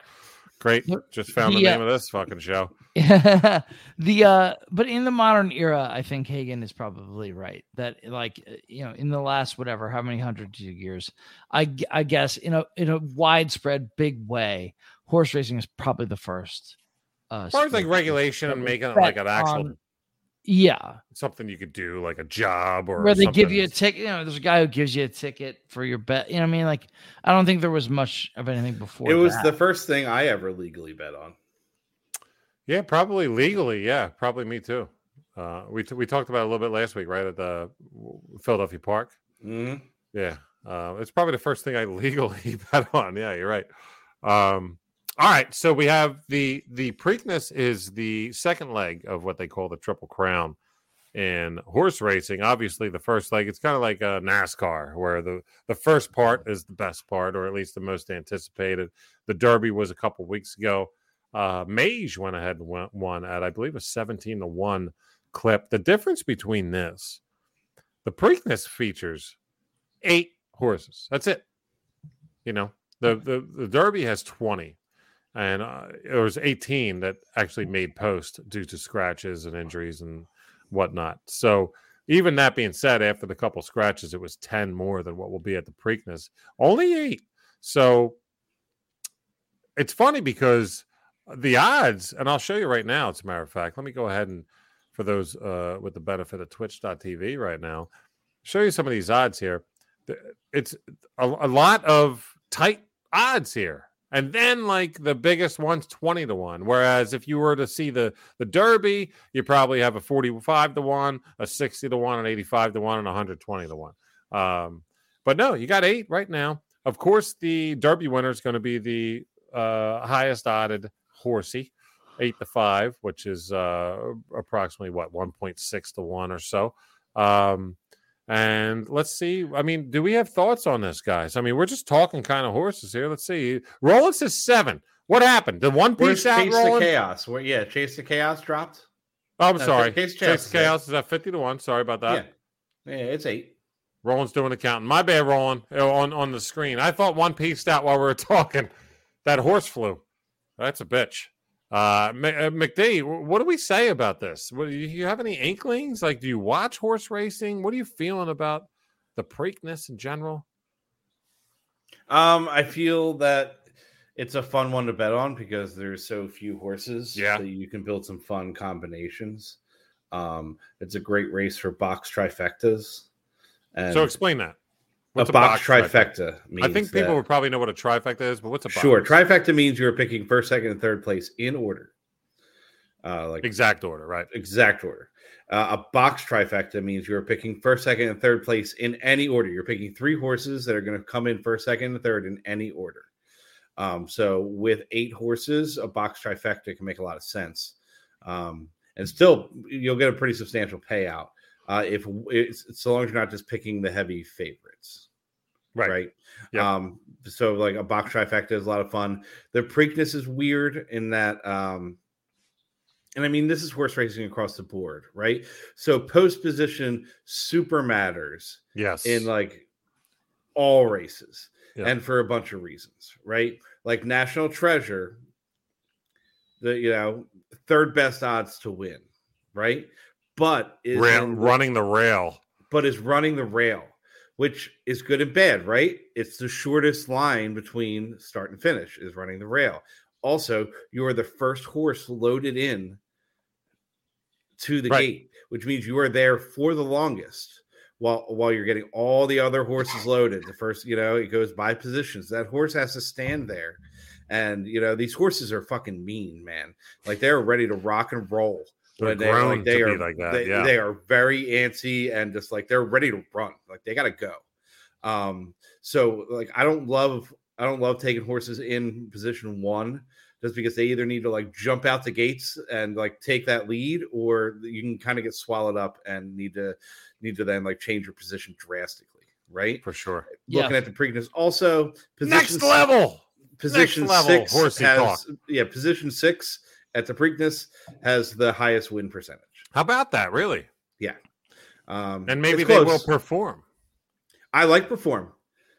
Great. Just found the The, uh, name of this fucking show. The uh but in the modern era i think hagen is probably right that like uh, you know in the last whatever how many hundreds of years i g- i guess in a in a widespread big way horse racing is probably the first uh As far as like regulation and making it like an actual on- yeah something you could do, like a job or where they give you a ticket you know there's a guy who gives you a ticket for your bet you know what i mean like i don't think there was much of anything before It was that. the first thing I ever legally bet on. Yeah, probably legally. Yeah, probably me too. Uh, we t- we talked about it a little bit last week, right at the Philadelphia Park. Mhm. Yeah, uh, it's probably the first thing I legally bet on. Yeah, you're right. Um, all right, so we have the the Preakness is the second leg of what they call the Triple Crown in horse racing. Obviously, the first leg it's kind of like a NASCAR, where the the first part is the best part, or at least the most anticipated. The Derby was a couple weeks ago. Uh, Mage went ahead and won, won at I believe a seventeen to one clip. The difference between this, the Preakness features eight horses. That's it. You know, the the, the Derby has 20, and uh, it was 18 that actually made post due to scratches and injuries and whatnot. So, even that being said, after the couple scratches, it was 10 more than what will be at the Preakness. Only eight. So, it's funny because the odds, and I'll show you right now, as a matter of fact, let me go ahead and for those uh, with the benefit of twitch.tv right now, show you some of these odds here. It's a, a lot of tight odds here. And then like the biggest one's 20 to 1. Whereas if you were to see the the Derby, you probably have a 45 to 1, a 60 to 1, an 85 to 1, and 120 to 1. Um, but no, you got eight right now. Of course, the Derby winner is going to be the uh, highest odded horsey, eight to five, which is uh, approximately what 1.6 to one or so. Um, and let's see. I mean, do we have thoughts on this, guys? I mean, we're just talking kind of horses here. Let's see. Rollins is seven. What happened? The one Where's piece out Chase the Chaos? Where yeah, Chase the Chaos dropped. Oh, I'm No, sorry. Chase Chase, Chaos is eight. Chaos is at 50 to 1. Sorry about that. yeah, yeah, it's eight. Roland's doing accounting. My bad, Roland, uh, on, on the screen. I thought one pieced out while we were talking. That horse flew. That's a bitch. Uh, uh, McD, what do we say about this? What, do you have any inklings? Like, do you watch horse racing? What are you feeling about the Preakness in general? Um, I feel that it's a fun one to bet on because there's so few horses. Yeah. that you can build some fun combinations. Um, it's a great race for box trifectas. And so explain that. A box, trifecta. Means I think people that- would probably know what a trifecta is, but what's a box? sure trifecta means you're picking first, second, and third place in order. Uh, like Exact order, right? exact order. Uh, a box trifecta means you're picking first, second, and third place in any order. You're picking three horses that are going to come in first, second, and third in any order. Um, so with eight horses, a box trifecta can make a lot of sense, um, and still you'll get a pretty substantial payout. Uh, if it's so long as you're not just picking the heavy favorites, Right. right? Yep. Um, so like a box trifecta is a lot of fun. The Preakness is weird in that, um, and I mean this is horse racing across the board, right? So post position super matters Yes. in like all races Yeah. and for a bunch of reasons, right? Like National Treasure, the you know third best odds to win, right? But is Rail, in- running the rail. but is running the rail, which is good and bad, right? It's the shortest line between start and finish is running the rail. Also, you are the first horse loaded in to the Right. gate, which means you are there for the longest while while you're getting all the other horses loaded. The first, you know, it goes by positions. That horse has to stand there. And you know, these horses are fucking mean, man. Like they're ready to rock and roll They're they grown like they to are be like that. they, yeah. they are very antsy and just like they're ready to run like they gotta go um so like i don't love i don't love taking horses in position one just because they either need to like jump out the gates and like take that lead or you can kind of get swallowed up and need to need to then like change your position drastically right for sure. Yeah. looking at the preakness also position Next level. position level six horsey has talk. yeah position six at the preakness has the highest win percentage How about that? Really? Yeah. Um And maybe they will perform. i like perform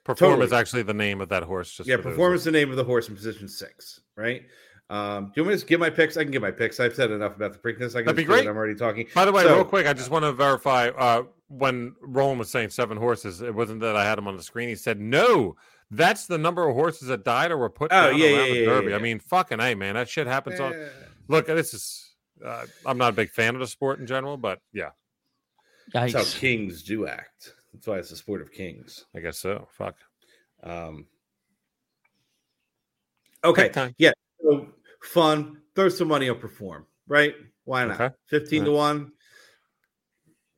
Perform Totally. is actually the name of that horse. Just yeah, perform is the name of the horse in position six, right? Um, do you want me to just give my picks? I can give my picks. I've said enough about the Preakness. I can That'd be just do it. great. I'm already talking. By the way, So- real quick, I just want to verify uh, when Roland was saying seven horses, it wasn't that I had him on the screen. He said, no, that's the number of horses that died or were put Oh, down yeah, around yeah, the yeah, Derby. I mean, fucking A, man. That shit happens on. Look, this is. Uh, I'm not a big fan of the sport in general, but yeah, That's how kings do act. That's why it's the sport of kings. I guess so. Fuck. Um, okay, time. yeah, so fun. Throw some money on perform, right? Why not? Okay. Fifteen to one.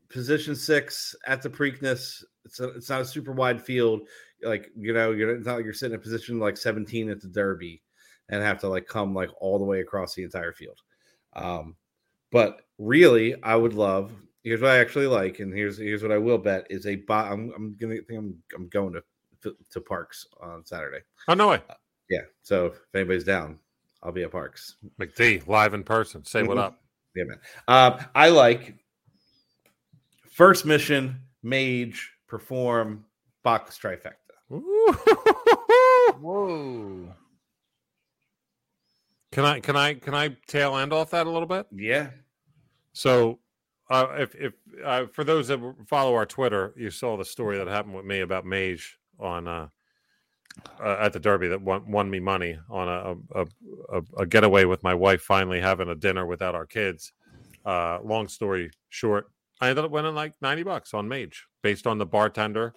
Position six at the Preakness. It's a, it's not a super wide field. Like you know, you're it's not like you're sitting in position like 17 at the Derby and have to like come like all the way across the entire field. Um, but really, I would love. Here's what I actually like, and here's here's what I will bet is a. bo- I'm I'm gonna think I'm I'm going to to Parks on Saturday. Oh, no way. Yeah. So if anybody's down, I'll be at Parks. McD, live in person. Say what Mhm. up. Yeah, man. Um, I like first mission, mage, perform, box trifecta. Whoa. Can I can I can I tail end off that a little bit? Yeah. So, uh, if if uh, for those that follow our Twitter, you saw the story that happened with me about Mage on uh, uh, at the Derby that won, won me money on a a, a a getaway with my wife. Finally having a dinner without our kids. Uh, long story short, I ended up winning like ninety bucks on Mage based on the bartender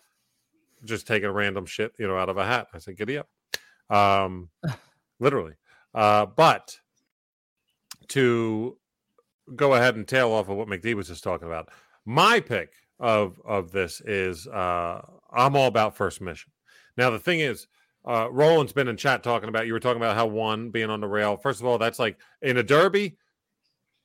just taking random shit you know out of a hat. I said, "Giddy up," um, literally. Uh, but to go ahead and tail off of what McD was just talking about. My pick of of this is uh I'm all about first mission. Now the thing is, uh Roland's been in chat talking about you were talking about how one being on the rail. First of all, that's like in a derby,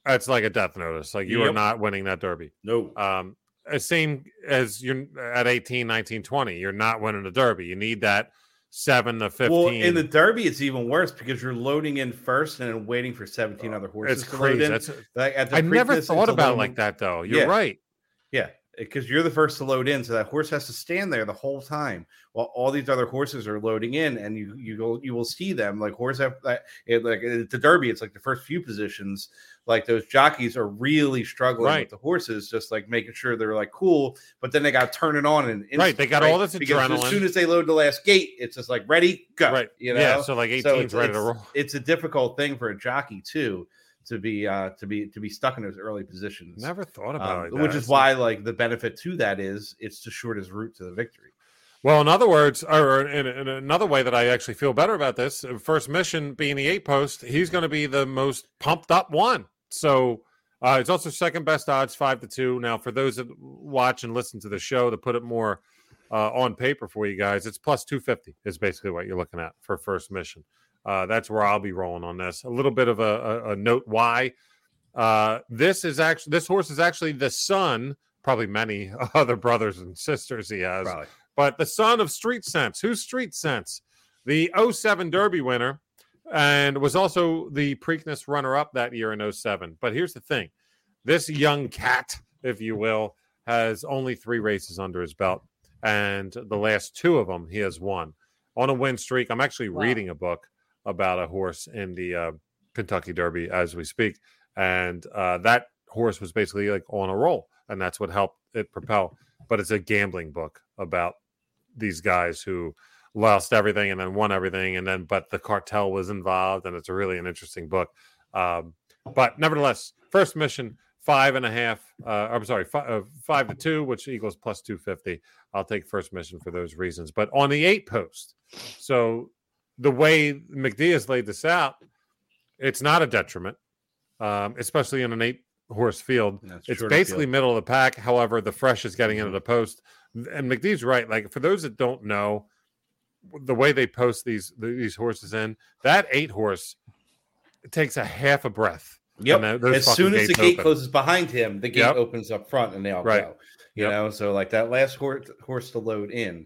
that's like a death notice. Like you are not winning that derby. No. Um same as you're at 18, 19, 20. You're not winning the derby. You need that seven to 15. Well, in the Derby, it's even worse because you're loading in first and then waiting for 17 other horses it's to load crazy. in. That's Like, I never thought about it like that though. You're Yeah. right. Yeah, because you're the first to load in, so that horse has to stand there the whole time while all these other horses are loading in, and you you go you will see them like horse have that it, like at the Derby. It's like the first few positions, like those jockeys are really struggling Right. with the horses, just like making sure they're like cool, but then they got to turn it on and Right, they got all this because adrenaline. as soon as they load the last gate, it's just like ready go. Right. You know, yeah. So like 18's So it's, ready to it's- roll. it's a difficult thing for a jockey too to be uh to be to be stuck in those early positions. Never thought about Um, it. which is why like the benefit to that is it's the shortest route to the victory. Well, in other words, or in, in another way that I actually feel better about this, uh, first mission being the eight post, he's going to be the most pumped up one. So uh, it's also second best odds, five to two. Now, for those that watch and listen to the show, to put it more uh, on paper for you guys, it's plus 250 is basically what you're looking at for first mission. Uh, that's where I'll be rolling on this. A little bit of a, a, a note why. Uh, this is actually this horse is actually the son probably many other brothers and sisters he has. Probably. But the son of Street Sense. Who's Street Sense? The 07 Derby winner and was also the Preakness runner up that year in 07. But here's the thing this young cat, if you will, has only three races under his belt. And the last two of them he has won on a win streak. I'm actually Wow. reading a book about a horse in the uh, Kentucky Derby as we speak. And uh, that horse was basically like on a roll. And that's what helped it propel. But it's a gambling book about these guys who lost everything and then won everything. And then, but the cartel was involved. And it's a really an interesting book. Um, but nevertheless, first mission, five and a half. Uh, I'm sorry, five, uh, five to two, which equals plus 250. I'll take first mission for those reasons. But on the eight post, so the way McD has laid this out, it's not a detriment, um, especially in an eight horse field. That's It's basically field. middle of the pack. However, the fresh is getting into Mhm. the post. And McDee's right. Like for those that don't know, the way they post these these horses in, that eight horse it takes a half a breath. Yep. As soon as the gate open. closes behind him, the gate Yep. opens up front and they all Right. go. You Yep. know, so like that last horse horse to load in,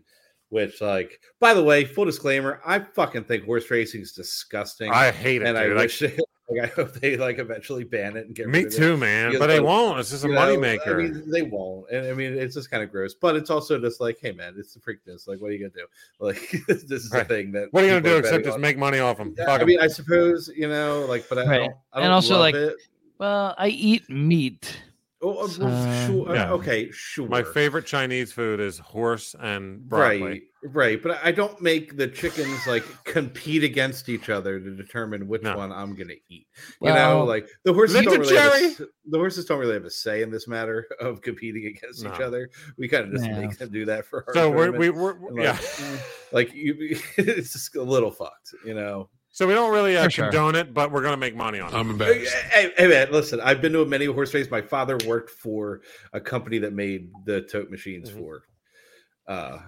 which like by the way, full disclaimer, I fucking think horse racing is disgusting. I hate it, and I dude. I- wish like, I hope they like eventually ban it and get me rid of it. too, man. Because, But they like, won't. It's just a You money maker. I mean, they won't. And I mean, it's just kind of gross. But it's also just like, hey, man, it's the Preakness. Like, what are you gonna do? Like, this is Right. the thing that. what are you gonna do except just on. make money off them? Yeah, I mean, I suppose you know, like, but I, Right. don't, I And don't also, love like, it. Well, I eat meat. Oh, uh, sure. yeah. Okay, sure. My favorite Chinese food is horse and broccoli. Right, right. But I don't make the chickens like compete against each other to determine which No. one I'm gonna eat. You Well, know, like the horses don't really have a cherry! the horses don't really have a say in this matter of competing against each other. We kind of just Yeah. make them do that for our So we're, tournament. we, we're And, yeah. like, eh, like you, it's just a little fucked, you know. So we don't really uh, For sure. condone it, but we're gonna make money on it. I'm Hey, embarrassed. hey, hey, man, listen, I've been to many horse races. My father worked for a company that made the tote machines Mhm. for uh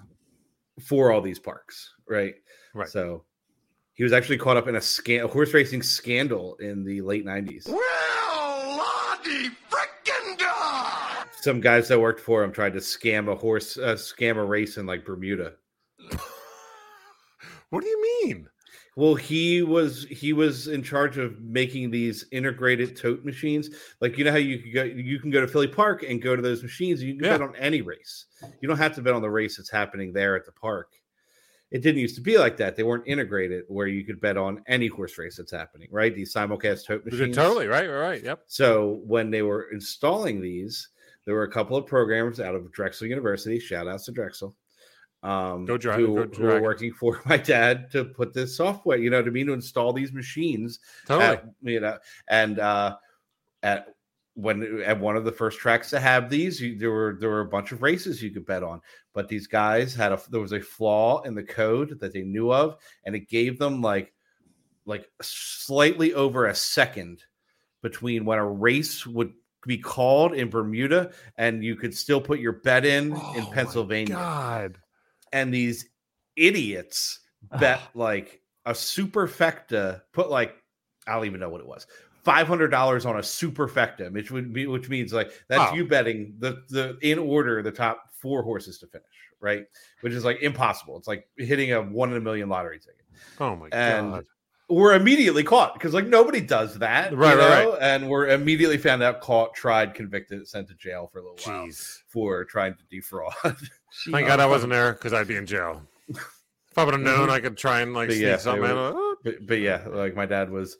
for all these parks, right? Right. So he was actually caught up in a scan a horse racing scandal in the late 90s. Well, Lottie frickin' da! Some guys that worked for him tried to scam a horse uh, scam a race in like Bermuda. What do you mean? Well, he was he was in charge of making these integrated tote machines. Like you know how you can go you can go to Philly Park and go to those machines. You can Yeah. bet on any race. You don't have to bet on the race that's happening there at the park. It didn't used to be like that. They weren't integrated where you could bet on any horse race that's happening, right? These simulcast tote machines. Totally right, right, right. Yep. So when they were installing these, there were a couple of programs out of Drexel University. Shout outs to Drexel. Um, Go Dra- who, go who were working for my dad to put this software, you know what I mean, to install these machines. Totally. At, you know, and uh, at when at one of the first tracks to have these, you, there were there were a bunch of races you could bet on. But these guys had a there was a flaw in the code that they knew of, and it gave them like like slightly over a second between when a race would be called in Bermuda and you could still put your bet in Oh in Pennsylvania. God. And these idiots bet like a superfecta, put like I don't even know what it was. Five hundred dollars on a superfecta, which would be which means like that's Oh. you betting the the in order the top four horses to finish, right? Which is like impossible. It's like hitting a one in a million lottery ticket Oh my And- god. We're immediately caught because like nobody does that, you Right, right. And we're immediately found out, caught, tried, convicted, sent to jail for a little while for trying to defraud. Thank God I wasn't there because I'd be in jail. If I would have known mm-hmm. I could try and like But sneak yeah, something were- oh, but, but yeah, like my dad was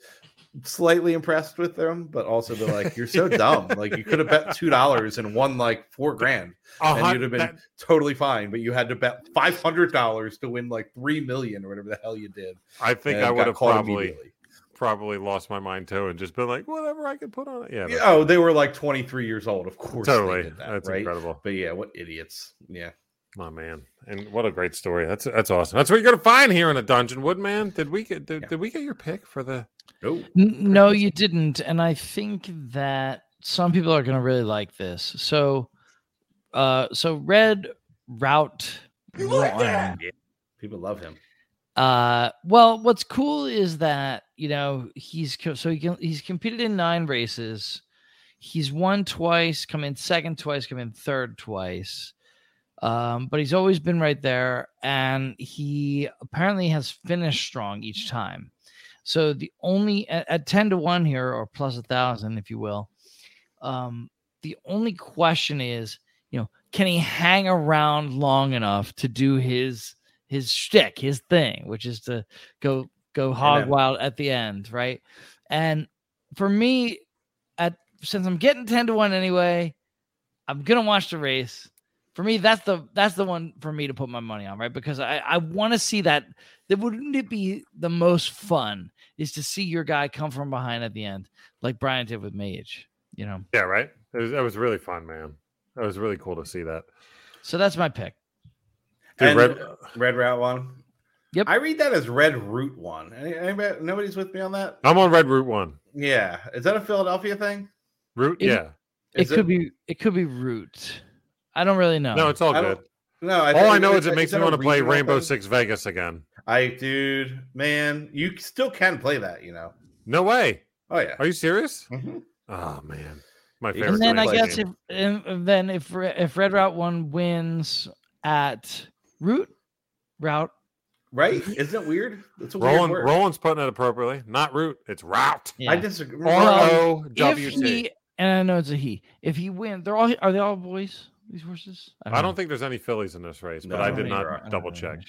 slightly impressed with them, but also they're like, "You're so dumb! Like you could have bet two dollars and won like four grand, a and you'd have been that- totally fine. But you had to bet five hundred dollars to win like three million or whatever the hell you did. I think I would have probably probably lost my mind too and just been like, whatever I could put on it. Yeah. Yeah, Oh, they were like twenty three years old. Of course, totally. that, That's right? incredible. But yeah, what idiots? Yeah. Oh man, and what a great story. That's that's awesome. That's what you're gonna find here in a dungeon, Woodman. Did we get did, Yeah. did we get your pick for the? Oh, N- No, you didn't. And I think that some people are going to really like this. So, uh, so Red Route One. people love him. Uh, well, what's cool is that you know he's so he can, he's competed in nine races. he's won twice, come in second twice, come in third twice. Um, but he's always been right there, and he apparently has finished strong each time. So the only at, at ten to one here, or plus a thousand, if you will. Um, the only question is, you know, can he hang around long enough to do his his shtick, his thing, which is to go go hog wild at the end, right? And for me, at since I'm getting ten to one anyway, I'm gonna watch the race. For me, that's the that's the one for me to put my money on, right? Because I I want to see that. That wouldn't it be the most fun is to see your guy come from behind at the end, like Brian did with Mage, you know. Yeah, right. It was, that was really fun, man. That was really cool to see that. So that's my pick. Dude, And Red- Red Route one. Yep. I read that as Red Route one. Any, anybody, nobody's with me on that. I'm on Red Route One. Yeah, is that a Philadelphia thing? Route, It- yeah. Is it could be it could be root. I don't really know. No, it's all I good. No, I All I know is it's- it makes me want to play Rainbow thing? Six Vegas again. I, dude, man, you still can play that. You know. No way. Oh yeah. Are you serious? Mhm. Oh man, my favorite. and then I guess game. if and and then if if Red Route One wins at Root Route, Right? Isn't it weird? It's a weird word. Roland's putting it appropriately. Not route. It's route. yeah. I disagree. R O if W T. he and I know it's a he. If he wins, they're all are they all boys? These horses? I don't think there's any fillies in this race, but No, I I did don't either. Double know. check.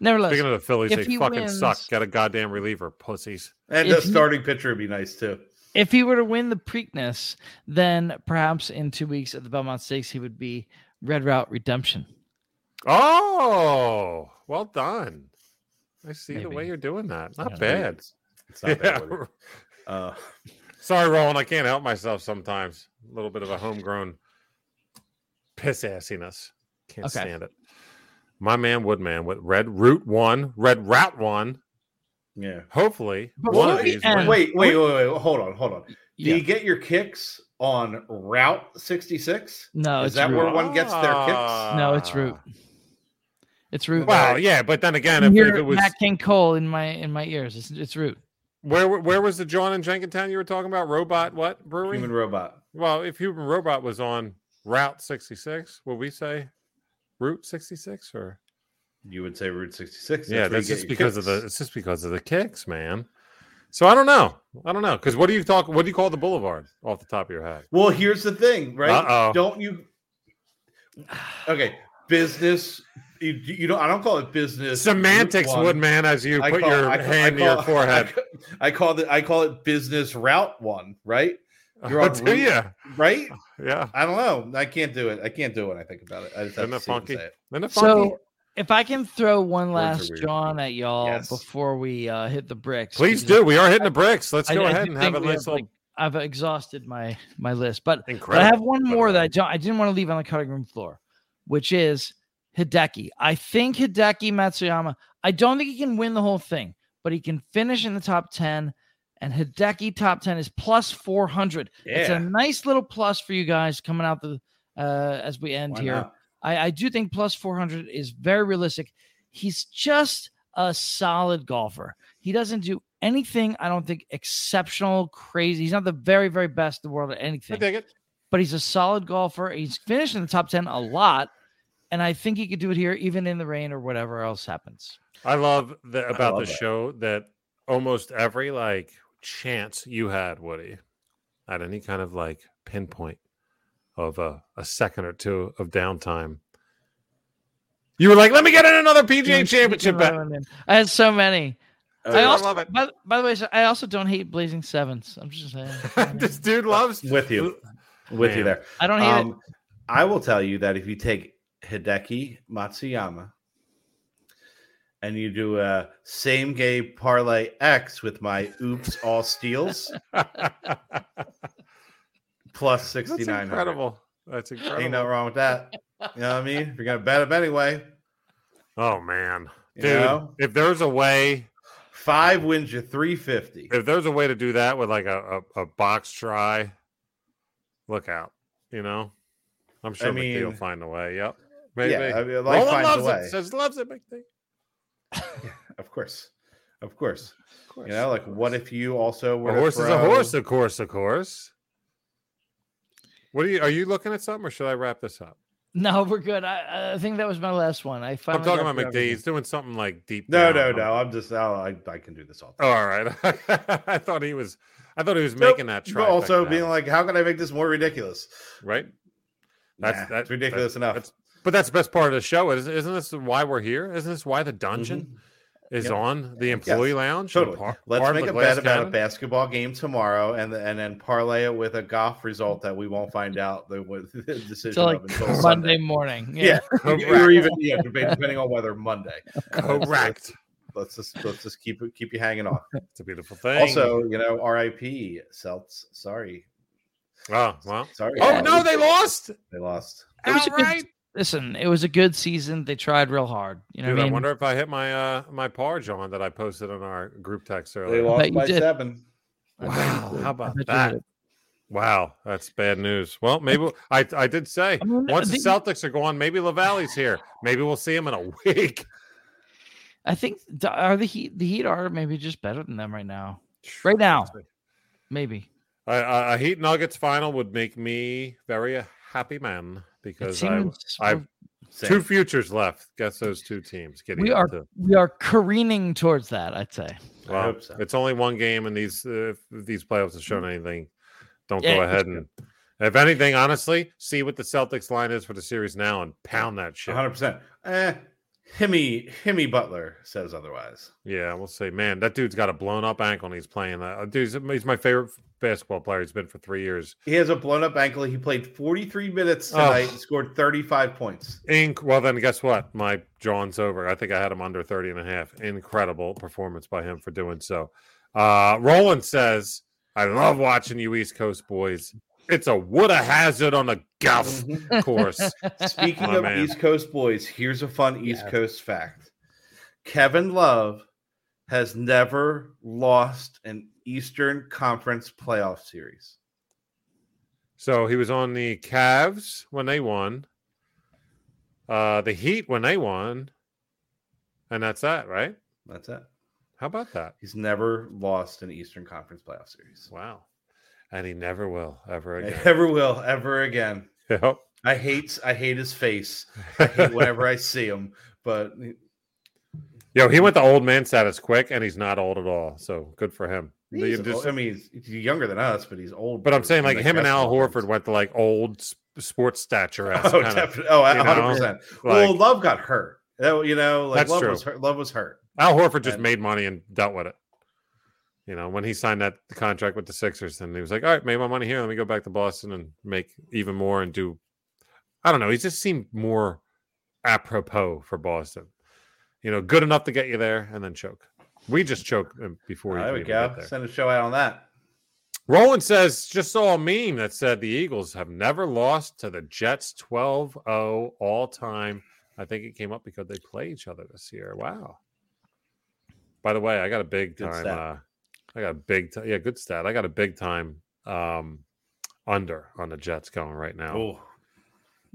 Nevertheless, Speaking of the fillies, they he fucking suck. wins- Get a goddamn reliever, pussies. And if the he- starting pitcher would be nice too. if he were to win the Preakness, then perhaps in two weeks at the Belmont Stakes, he would be Red Route Redemption. Oh, well done. I see the way you're doing that. Not Yeah. bad. It's, it's not Yeah. bad. Uh, Sorry, Roland. I can't help myself sometimes. A little bit of a homegrown piss assiness. Can't Okay. stand it. My man Woodman with Red Route One, Red Route One. yeah. Hopefully, But one of these. end- wins. Wait, wait, wait, wait. Hold on, hold on. Do Yeah. you get your kicks on Route 66? No, Is it's that Root. where one gets their kicks? No, it's Root. It's Root. Well, yeah, but then again, You if, if it was Nat King Cole in my in my ears. It's it's Root. where where was the John and Jenkintown you were talking about? Robot what brewery? Human robot. Well, if Human Robot was on Route 66, would we say Route 66 or? You would say Route 66. yeah, that's just because of the. kicks. It's just because of the kicks, man. So I don't know. I don't know because what do you talk? What do you call the Boulevard off the top of your head? Well, here's the thing, right? Uh-oh. Don't you? Okay, business. You, you don't. I don't call it business. Semantics, one. Woodman, as you I put call- your I call- hand I to your forehead. I, ca- I call it. I call it business route one. Right. You're on do Route- you? Right. Yeah. I don't know. I can't do it. I can't do it when I think about it. I just have Isn't to it see it and funky? say it. Isn't it funky? So if I can throw one last weird. John at y'all Yes. before we uh, hit the bricks, Please do. We are hitting the bricks. Let's I- go I ahead do and have a we nice have, little like, I've exhausted my my list, but but I have one more that I don't, I didn't want to leave on the cutting room floor, which is Hideki. I think Hideki Matsuyama. I don't think he can win the whole thing, but he can finish in the top ten. And Hideki top ten is plus four hundred. It's a nice little plus for you guys coming out the uh, as we end Why here. I, I do think plus 400 is very realistic. He's just a solid golfer. He doesn't do anything, I don't think, exceptional, crazy. He's not the very, very best in the world at I anything, dig it. but he's a solid golfer. He's finished in the top 10 a lot. And I think he could do it here, even in the rain or whatever else happens. I love the, about love the that. show that almost every like chance you had, Woody, at any kind of like pinpoint of a, a second or two of downtime, you were like, "Let me get in another PGA Championship bet." I had so many. Oh, I yeah. also, love it. By, by the way, I also don't hate Blazing Sevens. I'm just saying. this dude loves with you, with you there. I don't hate it. Um, I will tell you that if you take Hideki Matsuyama and you do a same game parlay X with my oops all steals plus That's 69. incredible. That's incredible. Ain't nothing wrong with that. You know what I mean? If you're gonna bet him anyway, Oh man, you dude! know, If there's a way, five wins you 350. if there's a way to do that with like a, a, a box try, look out. You know, I'm sure McD will find a way. Yep. Maybe. Yeah, I mean, life Roland loves way. it. Says loves it, McD. Of course, of course. Of course. You know, like what if you also were to horse is a horse, of course, of course. What are you? Are you looking at something, or should I wrap this up? No, we're good. I, I think that was my last one. I I'm talking about through McD. He's doing something like deep. No, down. no, no. I'm just. Oh, I, I can do this all. Oh, all right. I thought he was. I thought he was Nope. making that But try. also being like, how can I make this more ridiculous? right. That's That's- that's ridiculous that- enough. That's, but that's the best part of the show. Isn't, isn't this why we're here? Isn't this why the dungeon Mhm. is Yep. on the employee lounge? Totally. par- Let's part make a Glass bet about a basketball game tomorrow, and and then parlay it with a golf result that we won't find out the, the decision So like of until Monday Sunday. morning. Yeah, Correct. or even yeah, depending on whether Monday. Correct. Let's just let's just keep it keep you hanging on. It's a beautiful thing. Also, you know, R.I.P. Celts. Sorry, oh well. sorry. Oh no, they lost. They lost. It was a good- Outright. Listen, it was a good season. They tried real hard. You know Dude, what I I wonder if I hit my uh my par John that I posted on our group text earlier. They earlier. lost by did. seven. I bet you Wow, how about that? Wow, that's bad news. Well, maybe I I did say I mean, once the the- Celtics are gone, maybe Lavalley's here. Maybe we'll see him in a week. I think are the Heat the Heat are maybe just better than them right now. Right now, maybe. A, a, a Heat Nuggets final would make me very happy man because I, seems I've Same. two futures left. Guess those two teams getting we are into- we are careening towards that. I'd say. I Well, hope so. it's only one game, and these uh, if these playoffs have shown anything. Don't Yeah, go ahead and, if anything, honestly, see what the Celtics line is for the series now and pound that shit. 100%. Eh, Himmy, Himmy Butler says otherwise. Yeah, we'll see. Man, that dude's got a blown up ankle, and he's playing that. Uh, Dude's he's my favorite basketball player. He's been for three years. He has a blown up ankle. He played 43 minutes Oh. tonight, and scored 35 points. Inc. Well, then guess what? My John's over. I think I had him under 30 and a half. Incredible performance by him for doing so. Uh, Roland says, I love watching you East Coast boys. It's a would a hazard on a golf course. Speaking My of man. East Coast boys, here's a fun East Yeah. Coast fact Kevin Love has never lost an Eastern Conference playoff series. So he was on the Cavs when they won, uh, the Heat when they won, and that's that, right? That's it. How about that? He's never lost an Eastern Conference playoff series. Wow. And he never will ever again. never will ever again. Yep. I hate I hate his face. I hate whenever I see him. But Yo, he went to old man status quick, and he's not old at all. So good for him. Just- I mean, he's, younger than us, but he's old. but I'm saying, like him and Al Horford went to like old sports stature. Oh, definitely. Oh, you know, 100. percent Well, like- Love got hurt. That- You know, like That's Love true. was hurt. Love was hurt. Al Horford just And- made money and dealt with it. You know, when he signed that contract with the Sixers, and he was like, "All right, made my money here. Let me go back to Boston and make even more and do." I don't know. He just seemed more apropos for Boston. You know, good enough to get you there and then choke. We just choked him before. he there we go. Send a show out on that. Roland says, just saw a meme that said the Eagles have never lost to the Jets 12 0 all time. I think it came up because they play each other this year. Wow. By the way, I got a big time. I got a big, t- yeah, good stat. I got a big time um, under on the Jets going right now. Oh,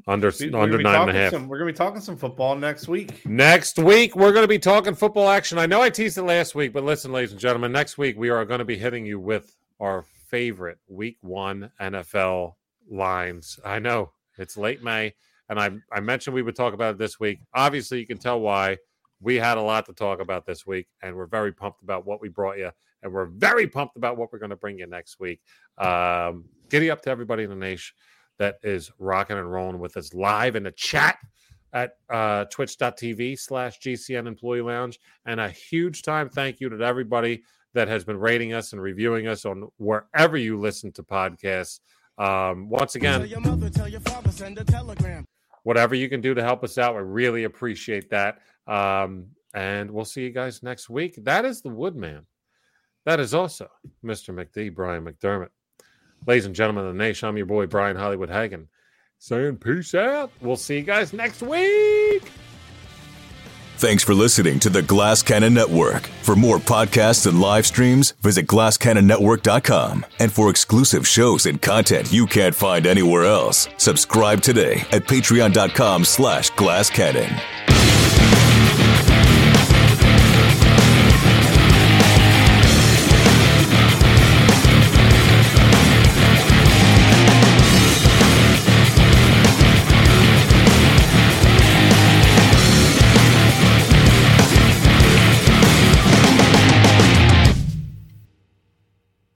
Under under gonna nine and a half. Some, we're gonna be talking some football next week. Next week, we're going to be talking football action. I know I teased it last week, but listen, ladies and gentlemen, next week we are going to be hitting you with our favorite week one NFL lines. I know it's late May, and I, I mentioned we would talk about it this week. Obviously, you can tell why. We had a lot to talk about this week, and we're very pumped about what we brought you, and we're very pumped about what we're going to bring you next week. Um, giddy up to everybody in the nation that is rocking and rolling with us live in the chat at uh, twitch.tv slash GCN Employee Lounge. And a huge time thank you to everybody that has been rating us and reviewing us on wherever you listen to podcasts. Um, once again, your mother, tell your father, send a telegram. whatever you can do to help us out, we really appreciate that. Um, and we'll see you guys next week. That is the Woodman. That is also Mr. McD, Brian McDermott. Ladies and gentlemen of the nation, I'm your boy, Brian Hollywood Hagan, saying peace out. We'll see you guys next week. Thanks for listening to the Glass Cannon Network. For more podcasts and live streams, visit glasscannonnetwork.com. And for exclusive shows and content you can't find anywhere else, subscribe today at patreon.com slash glasscannon.